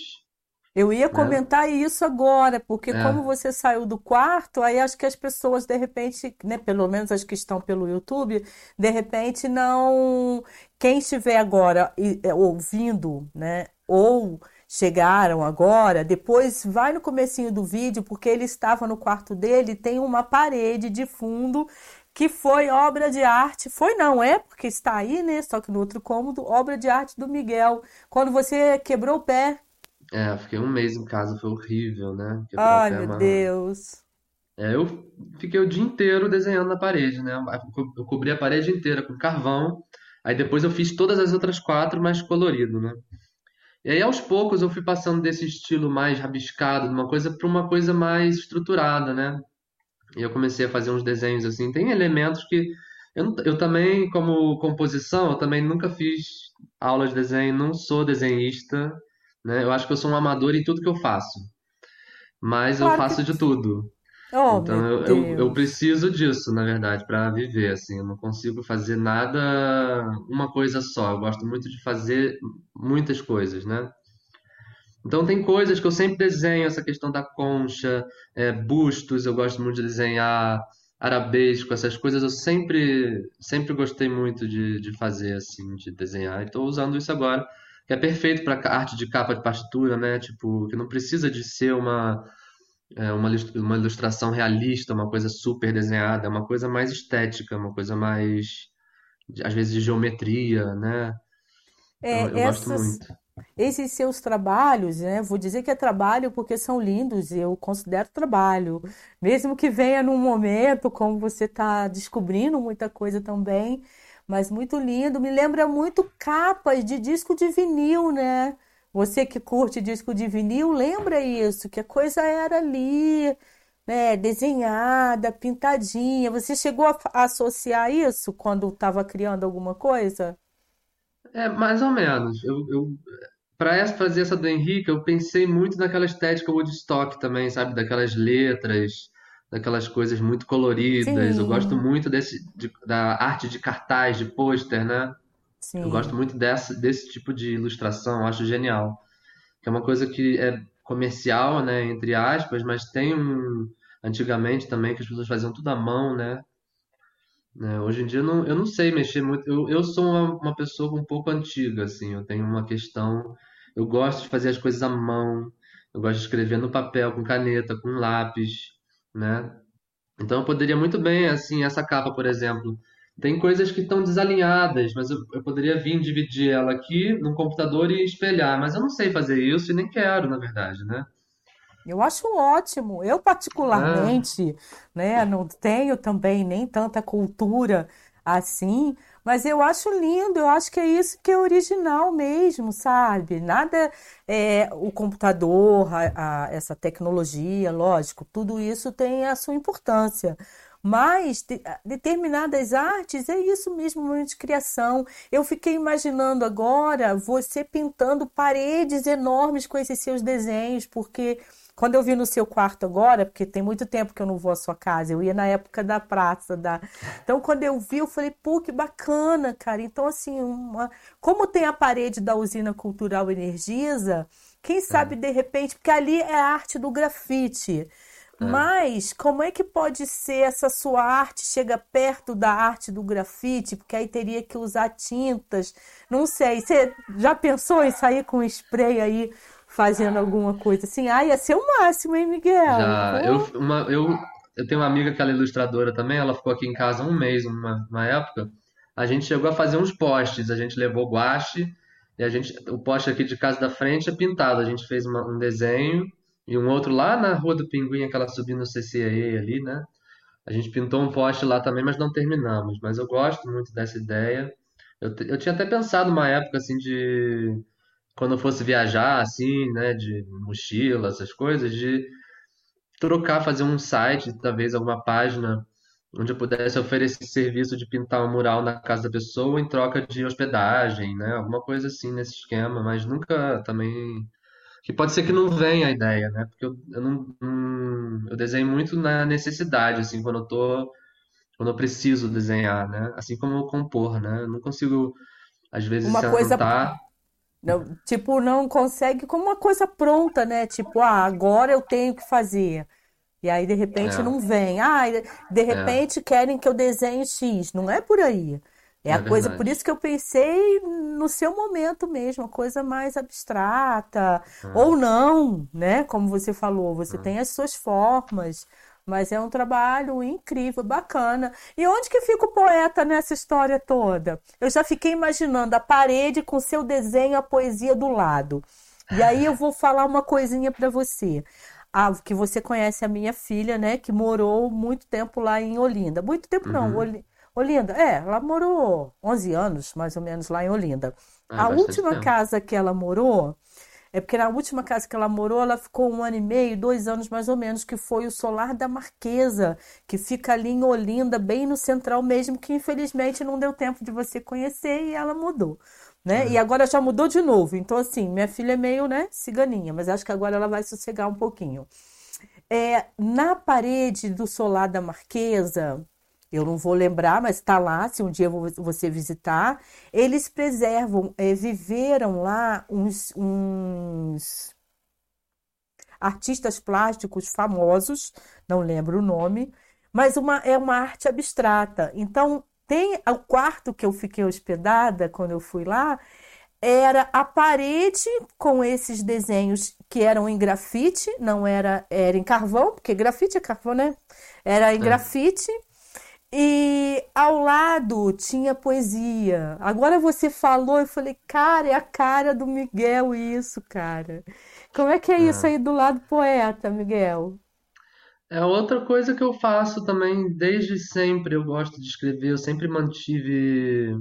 Eu ia né? comentar isso agora, porque como É, você saiu do quarto, aí acho que as pessoas, de repente, né, pelo menos as que estão pelo YouTube, de repente não. Quem estiver agora é, ouvindo, né, ou chegaram agora, depois vai no comecinho do vídeo, porque ele estava no quarto dele, tem uma parede de fundo que foi obra de arte. Foi, não é, porque está aí, né? Só que no outro cômodo, obra de arte do Miguel. Quando você quebrou o pé. é, fiquei um mês em casa, foi horrível, né? Ai, pé é meu uma. Deus. É, eu fiquei o dia inteiro desenhando na parede, né? Eu cobri a parede inteira com carvão. Aí depois eu fiz todas as outras quatro mais colorido, né? E aí aos poucos eu fui passando desse estilo mais rabiscado, de uma coisa para uma coisa mais estruturada, né? E eu comecei a fazer uns desenhos assim. Tem elementos que eu, eu também, como composição, eu também nunca fiz aula de desenho, não sou desenhista, né? Eu acho que eu sou um amador em tudo que eu faço, mas eu Claro que. faço de tudo. Oh, Então eu, eu, eu preciso disso, na verdade, para viver, assim. Eu não consigo fazer nada uma coisa só. Eu gosto muito de fazer muitas coisas, né? Então tem coisas que eu sempre desenho, essa questão da concha, é, bustos, eu gosto muito de desenhar, arabesco, essas coisas eu sempre, sempre gostei muito de, de fazer, assim, de desenhar. E estou usando isso agora, que é perfeito para arte de capa de partitura, né? Tipo, que não precisa de ser uma é uma, uma ilustração realista, uma coisa super desenhada, uma coisa mais estética, uma coisa mais, às vezes, de geometria, né? É, eu gosto essas, muito. esses seus trabalhos, né? Vou dizer que é trabalho porque são lindos, eu considero trabalho. Mesmo que venha num momento, como você está descobrindo muita coisa também, mas muito lindo. Me lembra muito capas de disco de vinil, né? Você que curte disco de vinil, lembra isso, que a coisa era ali, né? Desenhada, pintadinha. Você chegou a, associar isso quando estava criando alguma coisa? É, mais ou menos. Eu, eu, para fazer essa do Henrique, eu pensei muito naquela estética Woodstock também, sabe? Daquelas letras, daquelas coisas muito coloridas. Eu gosto Sim, muito desse, de- da arte de cartaz, de pôster, né? Eu gosto sim. muito dessa, desse tipo de ilustração, acho genial. que é uma coisa que é comercial, né, entre aspas, mas tem um antigamente também que as pessoas faziam tudo à mão, né? Né, Hoje em dia eu não, eu não sei mexer muito. Eu, eu sou uma, uma pessoa um pouco antiga, assim. Eu tenho uma questão. Eu gosto de fazer as coisas à mão. Eu gosto de escrever no papel, com caneta, com lápis, né? Então eu poderia muito bem, assim, essa capa, por exemplo. Tem coisas que estão desalinhadas, mas eu, eu poderia vir dividir ela aqui no computador e espelhar. Mas eu não sei fazer isso e nem quero, na verdade, né? Eu acho ótimo. Eu, É, particularmente, né, não tenho também nem tanta cultura assim, mas eu acho lindo. Eu acho que é isso que é original mesmo, sabe? Nada é o computador, a- a- essa tecnologia, lógico, tudo isso tem a sua importância. Mas de, determinadas artes é isso mesmo, momento de criação. Eu fiquei imaginando agora você pintando paredes enormes com esses seus desenhos, porque quando eu vi no seu quarto agora, porque tem muito tempo que eu não vou à sua casa, eu ia na época da praça, da. Então, quando eu vi, eu falei, pô, que bacana, cara. Então, assim, uma... como tem a parede da usina cultural Energisa, quem sabe, é. de repente, porque ali é a arte do grafite. É. Mas como é que pode ser essa sua arte chega perto da arte do grafite? Porque aí teria que usar tintas. Não sei. Você já pensou em sair com spray aí fazendo alguma coisa assim? Ah, ia ser o máximo, hein, Miguel? Já. Eu, uma, eu, eu tenho uma amiga que ela é ilustradora também. Ela ficou aqui em casa um mês, uma, uma época. A gente chegou a fazer uns postes. A gente levou guache e a gente, o poste aqui de casa da frente é pintado. A gente fez uma, um desenho e um outro lá na Rua do Pinguim, aquela subindo no CCAE ali, né? A gente pintou um poste lá também, mas não terminamos. Mas eu gosto muito dessa ideia. Eu, eu tinha até pensado uma época assim de quando eu fosse viajar, assim, né, de mochila, essas coisas, de trocar, fazer um site, talvez alguma página onde eu pudesse oferecer serviço de pintar um mural na casa da pessoa em troca de hospedagem, né? Alguma coisa assim nesse esquema, mas nunca também. Que pode ser que não venha a ideia, né? Porque eu, eu não, não, eu desenho muito na necessidade, assim, quando eu tô, quando eu preciso desenhar, né? Assim como eu compor, né? Eu não consigo, às vezes, uma coisa não, tipo, não consegue como uma coisa pronta, né? Tipo, ah, agora eu tenho que fazer. E aí, de repente, é. não vem. Ah, de é. repente é. querem que eu desenhe X. Não é por aí. É, é a coisa, por isso que eu pensei no seu momento mesmo, a coisa mais abstrata. É. Ou não, né? Como você falou, você é. tem as suas formas. Mas é um trabalho incrível, bacana. E onde que fica o poeta nessa história toda? Eu já fiquei imaginando a parede com seu desenho, a poesia do lado. E aí eu vou falar uma coisinha para você ah, que você conhece a minha filha, né, que morou muito tempo lá em Olinda. Muito tempo uhum. não, Olinda, é, ela morou 11 anos, mais ou menos, lá em Olinda. Ah, a última tempo. casa que ela morou, é porque na última casa que ela morou, ela ficou um ano e meio, dois anos mais ou menos, que foi o Solar da Marquesa, que fica ali em Olinda, bem no central mesmo, que infelizmente não deu tempo de você conhecer e ela mudou né? Uhum. E agora já mudou de novo. Então, assim, minha filha é meio, né, ciganinha, mas acho que agora ela vai sossegar um pouquinho. É, na parede do solar da Marquesa, eu não vou lembrar, mas está lá, se um dia você visitar, eles preservam, é, viveram lá uns, uns artistas plásticos famosos, não lembro o nome, mas uma, é uma arte abstrata. Então, tem o quarto que eu fiquei hospedada quando eu fui lá, era a parede com esses desenhos que eram em grafite, não era, era em carvão, porque grafite é carvão, né? Era em é. grafite. E ao lado tinha poesia. Agora você falou, eu falei, cara, é a cara do Miguel isso, cara. Como é que é, é. isso aí do lado poeta, Miguel? É outra coisa que eu faço também desde sempre. Eu gosto de escrever, eu sempre mantive,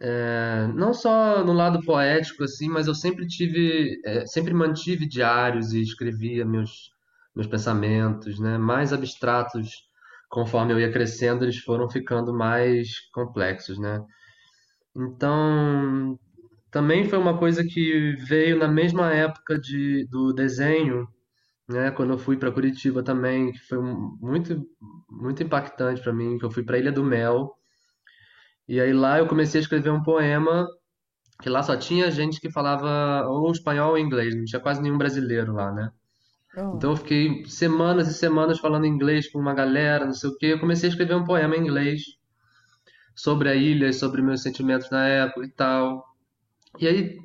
é, não só no lado poético assim, mas eu sempre tive, é, sempre mantive diários e escrevia meus meus pensamentos, né? Mais abstratos, conforme eu ia crescendo, eles foram ficando mais complexos, né? Então, também foi uma coisa que veio na mesma época de, do desenho né? Quando eu fui para Curitiba também, que foi muito muito impactante para mim, que eu fui para Ilha do Mel. E aí lá eu comecei a escrever um poema que lá só tinha gente que falava ou espanhol ou inglês, não tinha quase nenhum brasileiro lá, né? Oh. Então eu fiquei semanas e semanas falando inglês com uma galera, não sei o quê. Eu comecei a escrever um poema em inglês sobre a ilha, sobre meus sentimentos na época e tal. E aí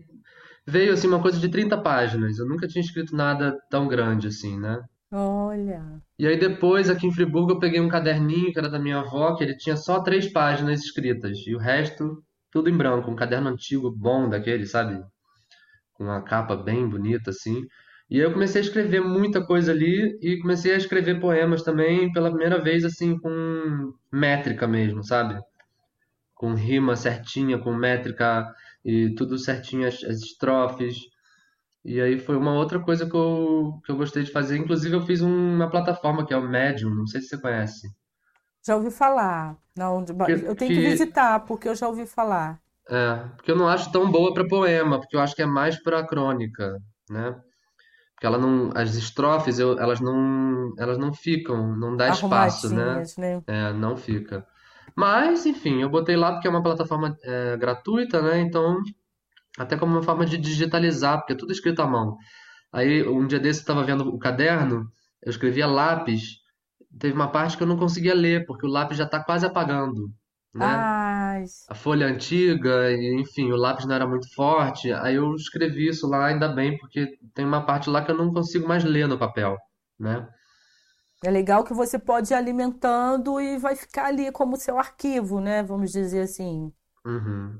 veio assim uma coisa de 30 páginas. Eu nunca tinha escrito nada tão grande assim, né? Olha. E aí depois, aqui em Friburgo, eu peguei um caderninho que era da minha avó, que ele tinha só três páginas escritas. E o resto, tudo em branco. Um caderno antigo, bom daquele, sabe? Com uma capa bem bonita, assim. E aí eu comecei a escrever muita coisa ali e comecei a escrever poemas também pela primeira vez, assim, com métrica mesmo, sabe? Com rima certinha, com métrica e tudo certinho, as, as estrofes. E aí foi uma outra coisa que eu, que eu gostei de fazer. Inclusive, eu fiz uma plataforma que é o Medium, não sei se você conhece. Já ouvi falar. Não, eu tenho que, visitar, porque eu já ouvi falar. É, porque eu não acho tão boa para poema, porque eu acho que é mais para crônica, né? Porque ela não, as estrofes, eu, elas não, elas não ficam, não dá espaço, né? né? É, não fica. Mas, enfim, eu botei lá porque é uma plataforma é, gratuita, né? Então, até como uma forma de digitalizar, porque é tudo escrito à mão. Aí, um dia desse, eu estava vendo o caderno, eu escrevia lápis, teve uma parte que eu não conseguia ler, porque o lápis já está quase apagando, né? A folha antiga, e, enfim, o lápis não era muito forte. Aí eu escrevi isso lá, ainda bem, porque tem uma parte lá que eu não consigo mais ler no papel, né? É legal que você pode ir alimentando e vai ficar ali como seu arquivo, né? Vamos dizer assim. Uhum.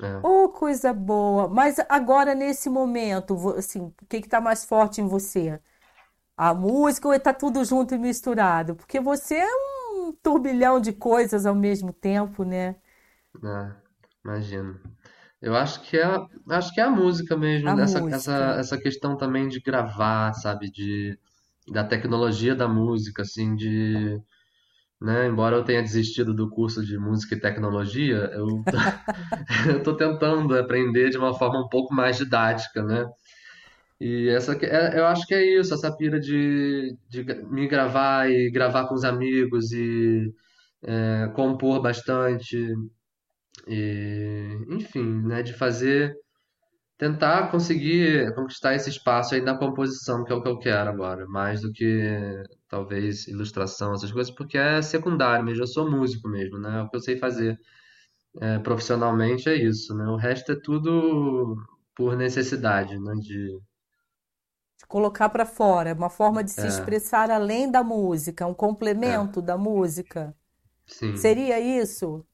É. Oh, coisa boa! Mas agora, nesse momento, assim, o que está mais forte em você? A música ou está tudo junto e misturado? Porque você é um turbilhão de coisas ao mesmo tempo, né? É, imagino. Eu acho que é, acho que é a música mesmo, A essa, música. essa, essa questão também de gravar, sabe? De, da tecnologia da música, assim, de, né? Embora eu tenha desistido do curso de música e tecnologia, eu, eu tô tentando aprender de uma forma um pouco mais didática, né? E essa, é, eu acho que é isso, essa pira de, de me gravar e gravar com os amigos e é, compor bastante e, enfim, né, de fazer, tentar conseguir conquistar esse espaço aí na composição, que é o que eu quero agora, mais do que talvez ilustração, essas coisas, porque é secundário mesmo, eu sou músico mesmo, né? O que eu sei fazer é, profissionalmente é isso, né? O resto é tudo por necessidade, né? De, Colocar para fora, uma forma de se é, expressar além da música, um é, complemento da música. sim. Seria isso?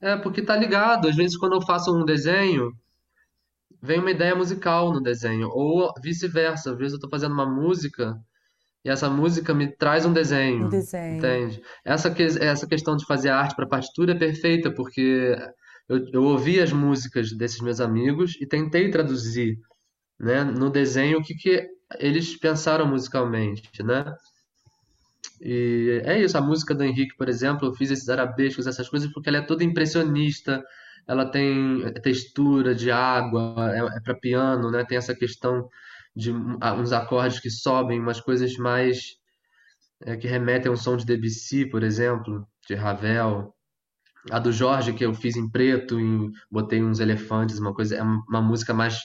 É, porque tá ligado. Às vezes, quando eu faço um desenho, vem uma ideia musical no desenho. Ou vice-versa. Às vezes, eu tô fazendo uma música e essa música me traz um Um desenho. desenho. Entende? Essa, que, essa questão de fazer arte para partitura é perfeita, porque eu, eu ouvi as músicas desses meus amigos e tentei traduzir, né, no desenho o que, que eles pensaram musicalmente, né? E é isso, a música do Henrique, por exemplo, eu fiz esses arabescos, essas coisas, porque ela é toda impressionista, ela tem textura de água, é, é para piano, né? Tem essa questão de uns acordes que sobem, umas coisas mais é, que remetem a um som de Debussy, por exemplo, de Ravel. A do Jorge, que eu fiz em preto, em, botei uns elefantes, uma coisa, é uma, música mais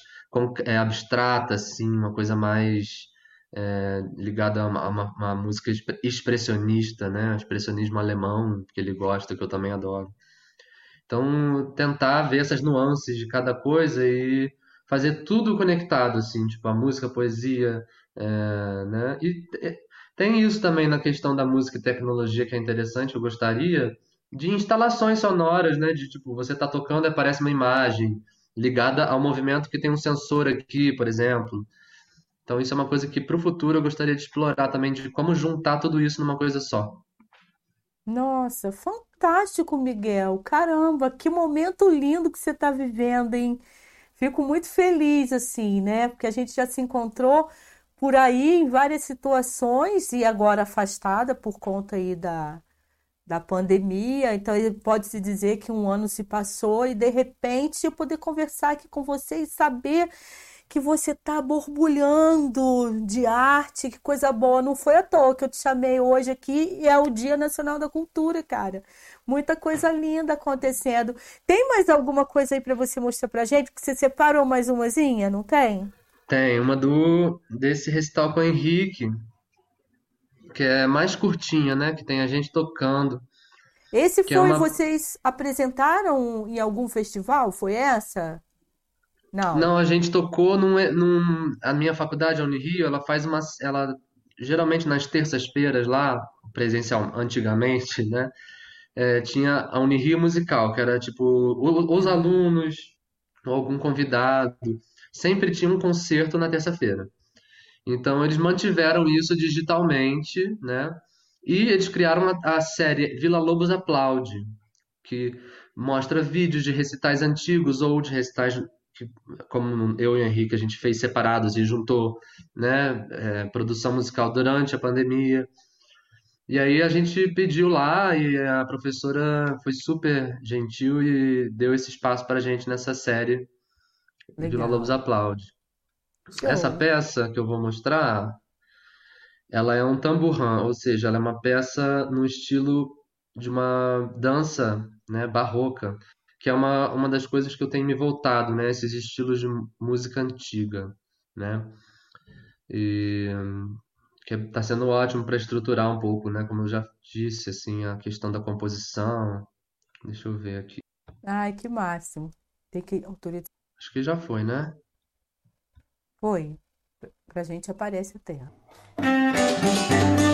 é, abstrata, assim, uma coisa mais é, ligada a uma, uma- uma música exp- expressionista, né? Expressionismo alemão, que ele gosta, que eu também adoro. Então, tentar ver essas nuances de cada coisa e fazer tudo conectado, assim, tipo a música, a poesia, é, né? E te- tem isso também na questão da música e tecnologia que é interessante, eu gostaria de instalações sonoras, né? De tipo, você tá tocando e aparece uma imagem ligada ao movimento que tem um sensor aqui, por exemplo. Então, isso é uma coisa que para o futuro eu gostaria de explorar também, de como juntar tudo isso numa coisa só. Nossa, fantástico, Miguel. Caramba, que momento lindo que você está vivendo, hein? Fico muito feliz, assim, né? Porque a gente já se encontrou por aí em várias situações e agora afastada por conta aí da, da pandemia. Então, pode-se dizer que um ano se passou e, de repente, eu poder conversar aqui com você e saber que você está borbulhando de arte, que coisa boa. Não foi à toa que eu te chamei hoje aqui e é o Dia Nacional da Cultura, cara. Muita coisa linda acontecendo. Tem mais alguma coisa aí para você mostrar pra gente? Que você separou mais umazinha, não tem? Tem uma do desse recital com o Henrique, que é mais curtinha, né? Que tem a gente tocando, Esse é foi, uma vocês apresentaram em algum festival? Foi essa? Não. Não, a gente tocou num, num a minha faculdade, a Unirio, ela faz uma ela geralmente nas terças-feiras lá, presencial antigamente, né? é, tinha a Unirio Musical, que era tipo o- os alunos algum convidado, sempre tinha um concerto na terça-feira. Então eles mantiveram isso digitalmente, né? E eles criaram a, a série Vila Lobos Aplaude, que mostra vídeos de recitais antigos ou de recitais que, como eu e o Henrique a gente fez separados e juntou, né, é, produção musical durante a pandemia. E aí a gente pediu lá e a professora foi super gentil e deu esse espaço pra gente nessa série Vila Lobos. Aplaude. Essa Show. peça que eu vou mostrar, ela é um tamborrã, ou seja, ela é uma peça no estilo de uma dança, né, barroca, que é uma, uma das coisas que eu tenho me voltado, né, esses estilos de música antiga, né? E que está sendo ótimo para estruturar um pouco, né? Como eu já disse, assim, a questão da composição. Deixa eu ver aqui. Ai, que máximo. Tem que autorizar. Acho que já foi, né? Foi. Pra gente aparece até. Ai,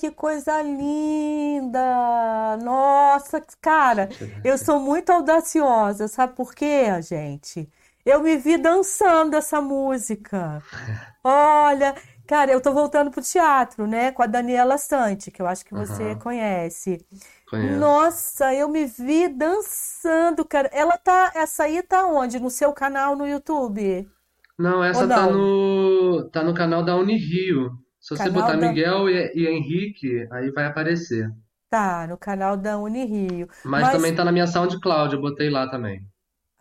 que coisa linda! Nossa, cara, eu sou muito audaciosa, sabe por quê, gente? Eu me vi dançando essa música. Olha, cara, eu tô voltando pro teatro, né, com a Daniela Sante, que eu acho que você Aham, conhece. conheço. Nossa, eu me vi dançando, cara. Ela tá, essa aí tá onde? No seu canal no YouTube? Não, essa tá não? no, tá no canal da Unirio. Se você Canal botar da Miguel e, e Henrique, aí vai aparecer. Tá, no canal da Unirio. Mas também Mas tá na minha SoundCloud, eu botei lá também.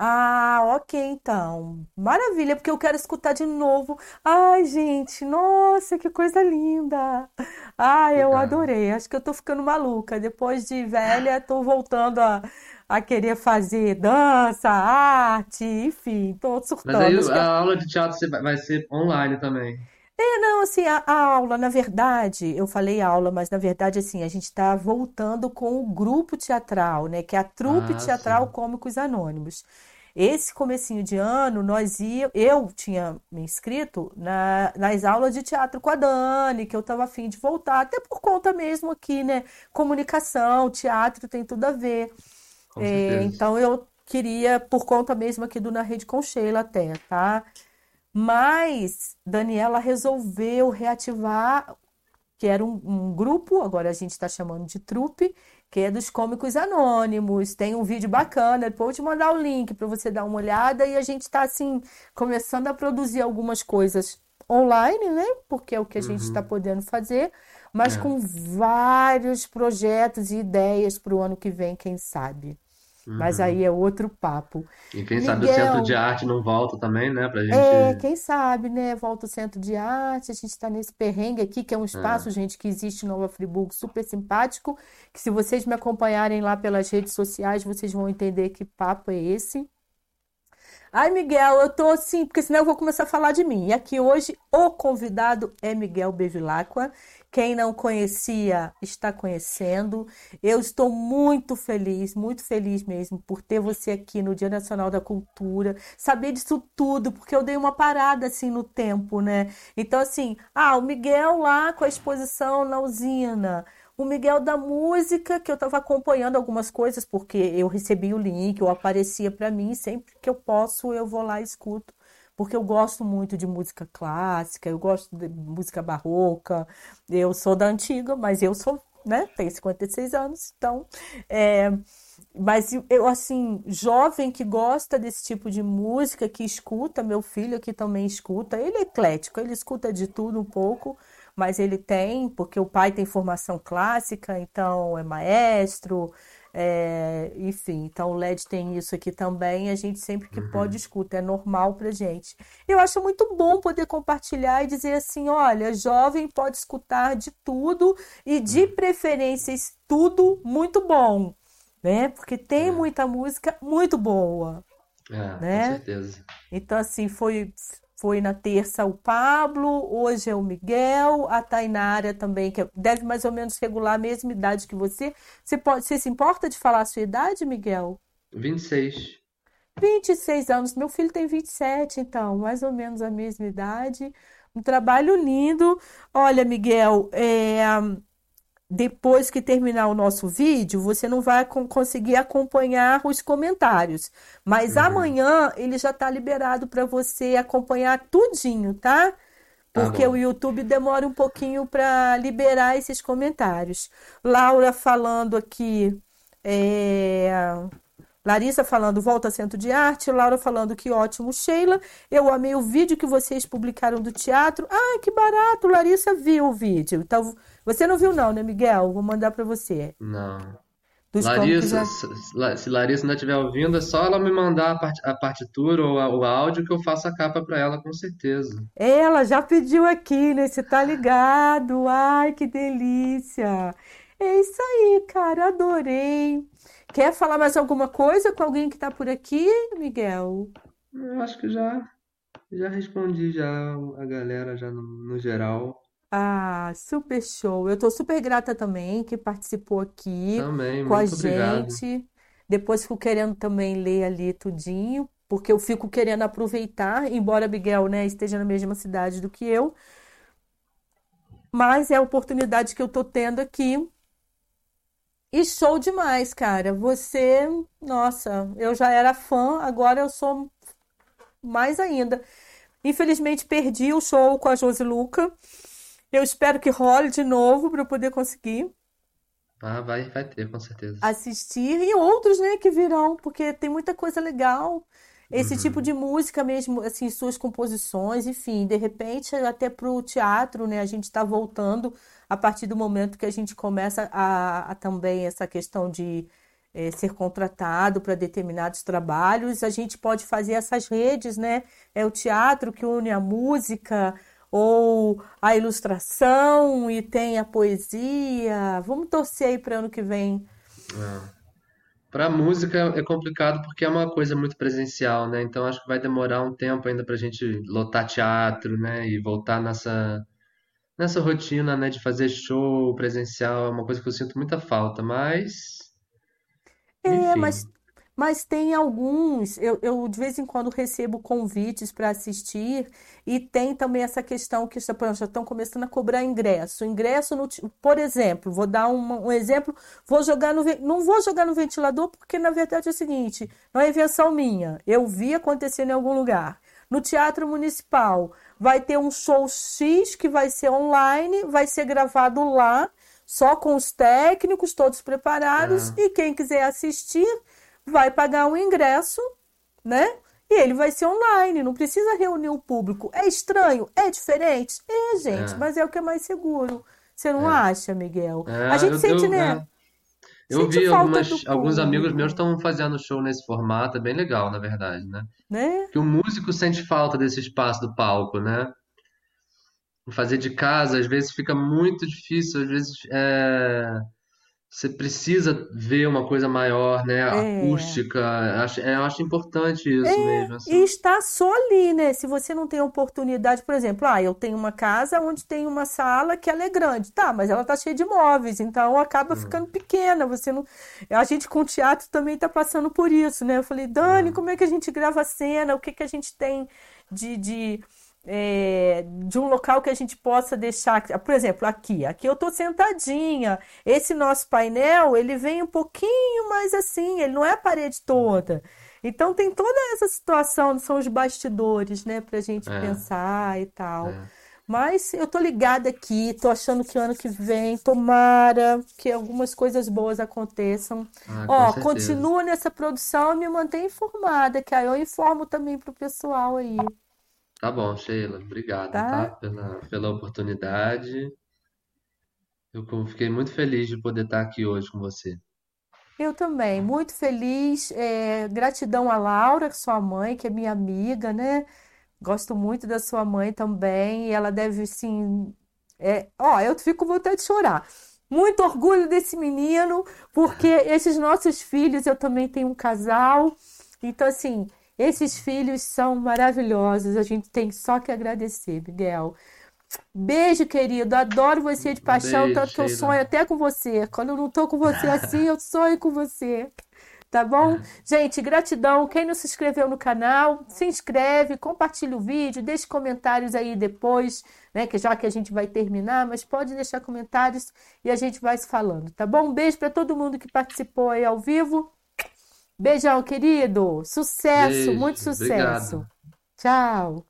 Ah, ok, então. Maravilha, porque eu quero escutar de novo. Ai, gente, nossa, que coisa linda. Ai, eu adorei. Acho que eu tô ficando maluca. Depois de velha, tô voltando a, a querer fazer dança, arte, enfim, tô Mas aí surtando. Acho que a aula de teatro vai ser online também. É, não, assim, a, a aula, na verdade, eu falei aula, mas na verdade, assim, a gente está voltando com o grupo teatral, né, que é a Trupe Ah, Teatral sim. Cômicos Anônimos. Esse comecinho de ano, nós ia, eu tinha me inscrito na, nas aulas de teatro com a Dani, que eu estava afim de voltar, até por conta mesmo aqui, né, comunicação, teatro tem tudo a ver. É, então eu queria, por conta mesmo aqui do Na Rede com Sheila até, tá? Mas Daniela resolveu reativar, que era um, um grupo, agora a gente está chamando de trupe, que é dos Cômicos Anônimos. Tem um vídeo bacana, depois vou te mandar o link para você dar uma olhada. E a gente está, assim, começando a produzir algumas coisas online, né? Porque é o que a gente está Uhum. podendo fazer, mas É. com vários projetos e ideias para o ano que vem, quem sabe. Mas aí Uhum. é outro papo. E quem sabe o centro de Miguel. arte não volta também, né? Pra É, gente. quem sabe, né? Volta o Centro de Arte, a gente está nesse perrengue aqui, que é um espaço, É. gente, que existe em Nova Friburgo, super simpático, que se vocês me acompanharem lá pelas redes sociais, vocês vão entender que papo é esse. Ai, Miguel, eu tô assim, porque senão eu vou começar a falar de mim. E aqui hoje o convidado é Miguel Bevilacqua. Quem não conhecia está conhecendo. Eu estou muito feliz, muito feliz mesmo por ter você aqui no Dia Nacional da Cultura, saber disso tudo, porque eu dei uma parada assim no tempo, né? Então, assim, ah, o Miguel lá com a exposição na usina. O Miguel da música, que eu estava acompanhando algumas coisas, porque eu recebi o link, ou aparecia para mim, sempre que eu posso eu vou lá e escuto porque eu gosto muito de música clássica, eu gosto de música barroca, eu sou da antiga, mas eu sou, né, tenho 56 anos, então, é, mas eu, assim, jovem que gosta desse tipo de música, que escuta, meu filho aqui também escuta, ele é eclético, ele escuta de tudo um pouco, mas ele tem, porque o pai tem formação clássica, então é maestro, é, enfim, então o LED tem isso aqui também. A gente sempre que uhum. pode escuta, é normal pra gente. Eu acho muito bom poder compartilhar e dizer assim: olha, jovem pode escutar de tudo e de uhum. preferências tudo muito bom, né? Porque tem é. muita música muito boa. É, né? com certeza. Então, assim, foi foi na terça o Pablo, hoje é o Miguel, a Tainara também, que deve mais ou menos regular a mesma idade que você. Você, pode, você se importa de falar a sua idade, Miguel? 26. 26 anos. Meu filho tem 27, então, mais ou menos a mesma idade. Um trabalho lindo. Olha, Miguel, é, depois que terminar o nosso vídeo, você não vai conseguir acompanhar os comentários. Mas uhum. amanhã ele já está liberado para você acompanhar tudinho, tá? tá Porque tá o YouTube demora um pouquinho para liberar esses comentários. Laura falando aqui. É... Larissa falando, volta centro de arte. Laura falando, que ótimo, Sheila. Eu amei o vídeo que vocês publicaram do teatro. Ah, que barato, Larissa viu o vídeo. Então, você não viu não, né, Miguel? Vou mandar para você. Não. Dos Larissa, já... se Larissa ainda estiver ouvindo, é só ela me mandar a, part, a partitura ou a, o áudio que eu faço a capa para ela, com certeza. Ela já pediu aqui, né? Você tá ligado? Ai, que delícia! É isso aí, cara, adorei. Quer falar mais alguma coisa com alguém que tá por aqui, Miguel? Eu acho que já já respondi já a galera já no, no geral. Ah, super show. Eu tô super grata também que participou aqui Também, com a muito obrigado. gente. Depois fico querendo também ler ali tudinho, porque eu fico querendo aproveitar, embora Miguel, né, esteja na mesma cidade do que eu, mas é a oportunidade que eu tô tendo aqui. E show demais, cara. Você, nossa, eu já era fã, agora eu sou mais ainda. Infelizmente perdi o show com a Josi Luca. Eu espero que role de novo para eu poder conseguir Ah, vai, vai ter, com certeza. assistir e outros, né, que virão, porque tem muita coisa legal. Esse tipo Uhum. de música mesmo, assim, suas composições, enfim, de repente até pro teatro, né, a gente está voltando a partir do momento que a gente começa a, a também essa questão de eh, ser contratado para determinados trabalhos, a gente pode fazer essas redes, né? É o teatro que une a música, ou a ilustração e tem a poesia. Vamos torcer aí para ano que vem. É. Para música é complicado porque é uma coisa muito presencial, né? Então acho que vai demorar um tempo ainda para a gente lotar teatro, né? E voltar nessa nessa rotina, né? De fazer show presencial é uma coisa que eu sinto muita falta, mas É, enfim. mas Mas tem alguns, eu, eu de vez em quando recebo convites para assistir, e tem também essa questão que já já estão começando a cobrar ingresso. Ingresso, no, por exemplo, vou dar um, um exemplo, vou jogar no, não vou jogar no ventilador, porque na verdade é o seguinte, não é invenção minha, eu vi acontecendo em algum lugar. No Teatro Municipal vai ter um show X que vai ser online, vai ser gravado lá, só com os técnicos todos preparados, Ah, e quem quiser assistir vai pagar um ingresso, né? E ele vai ser online, não precisa reunir o público. É estranho? É diferente? É, gente, é, mas é o que é mais seguro. Você não é. acha, Miguel? A É, gente eu, sente, eu, né? é, eu Sente vi falta do algumas, alguns amigos meus estão fazendo show nesse formato, é bem legal, na verdade, né? né? Que o músico sente falta desse espaço do palco, né? Fazer de casa, às vezes fica muito difícil, às vezes é, você precisa ver uma coisa maior, né? É. Acústica, acho, é, eu acho importante isso mesmo, E assim. está só ali, né? Se você não tem oportunidade, por exemplo, ah, eu tenho uma casa onde tem uma sala que ela é grande, tá, mas ela tá cheia de móveis, então acaba ficando Hum, pequena. Você não, a gente com teatro também tá passando por isso, né? Eu falei, Dani, hum, como é que a gente grava a cena? O que que a gente tem de, de é, de um local que a gente possa deixar, por exemplo, aqui, aqui eu estou sentadinha. Esse nosso painel, ele vem um pouquinho mais assim, ele não é a parede toda. Então tem toda essa situação, são os bastidores, né, pra gente é. pensar e tal. É. Mas eu tô ligada aqui, tô achando que ano que vem, tomara que algumas coisas boas aconteçam. Ah, Ó, continua nessa produção e me mantém informada, que aí eu informo também pro pessoal aí. Tá bom, Sheila. Obrigado, tá? tá? Pela, pela oportunidade. Eu fiquei muito feliz de poder estar aqui hoje com você. Eu também, muito feliz. É, gratidão a Laura, sua mãe, que é minha amiga, né? Gosto muito da sua mãe também. E ela deve, sim. É... Ó, eu fico com vontade de chorar. Muito orgulho desse menino, porque esses nossos filhos, eu também tenho um casal. Então, assim, esses filhos são maravilhosos, a gente tem só que agradecer, Miguel. Beijo, querido. Adoro você de paixão, Beijo, tanto que eu sonho até com você. Quando eu não tô com você assim, eu sonho com você. Tá bom? Gente, gratidão. Quem não se inscreveu no canal, se inscreve, compartilha o vídeo, deixe comentários aí depois, né? Que já que a gente vai terminar, mas pode deixar comentários e a gente vai se falando, tá bom? Um beijo para todo mundo que participou aí ao vivo. Beijão, querido. Sucesso, Beijo, muito sucesso. Obrigado. Tchau.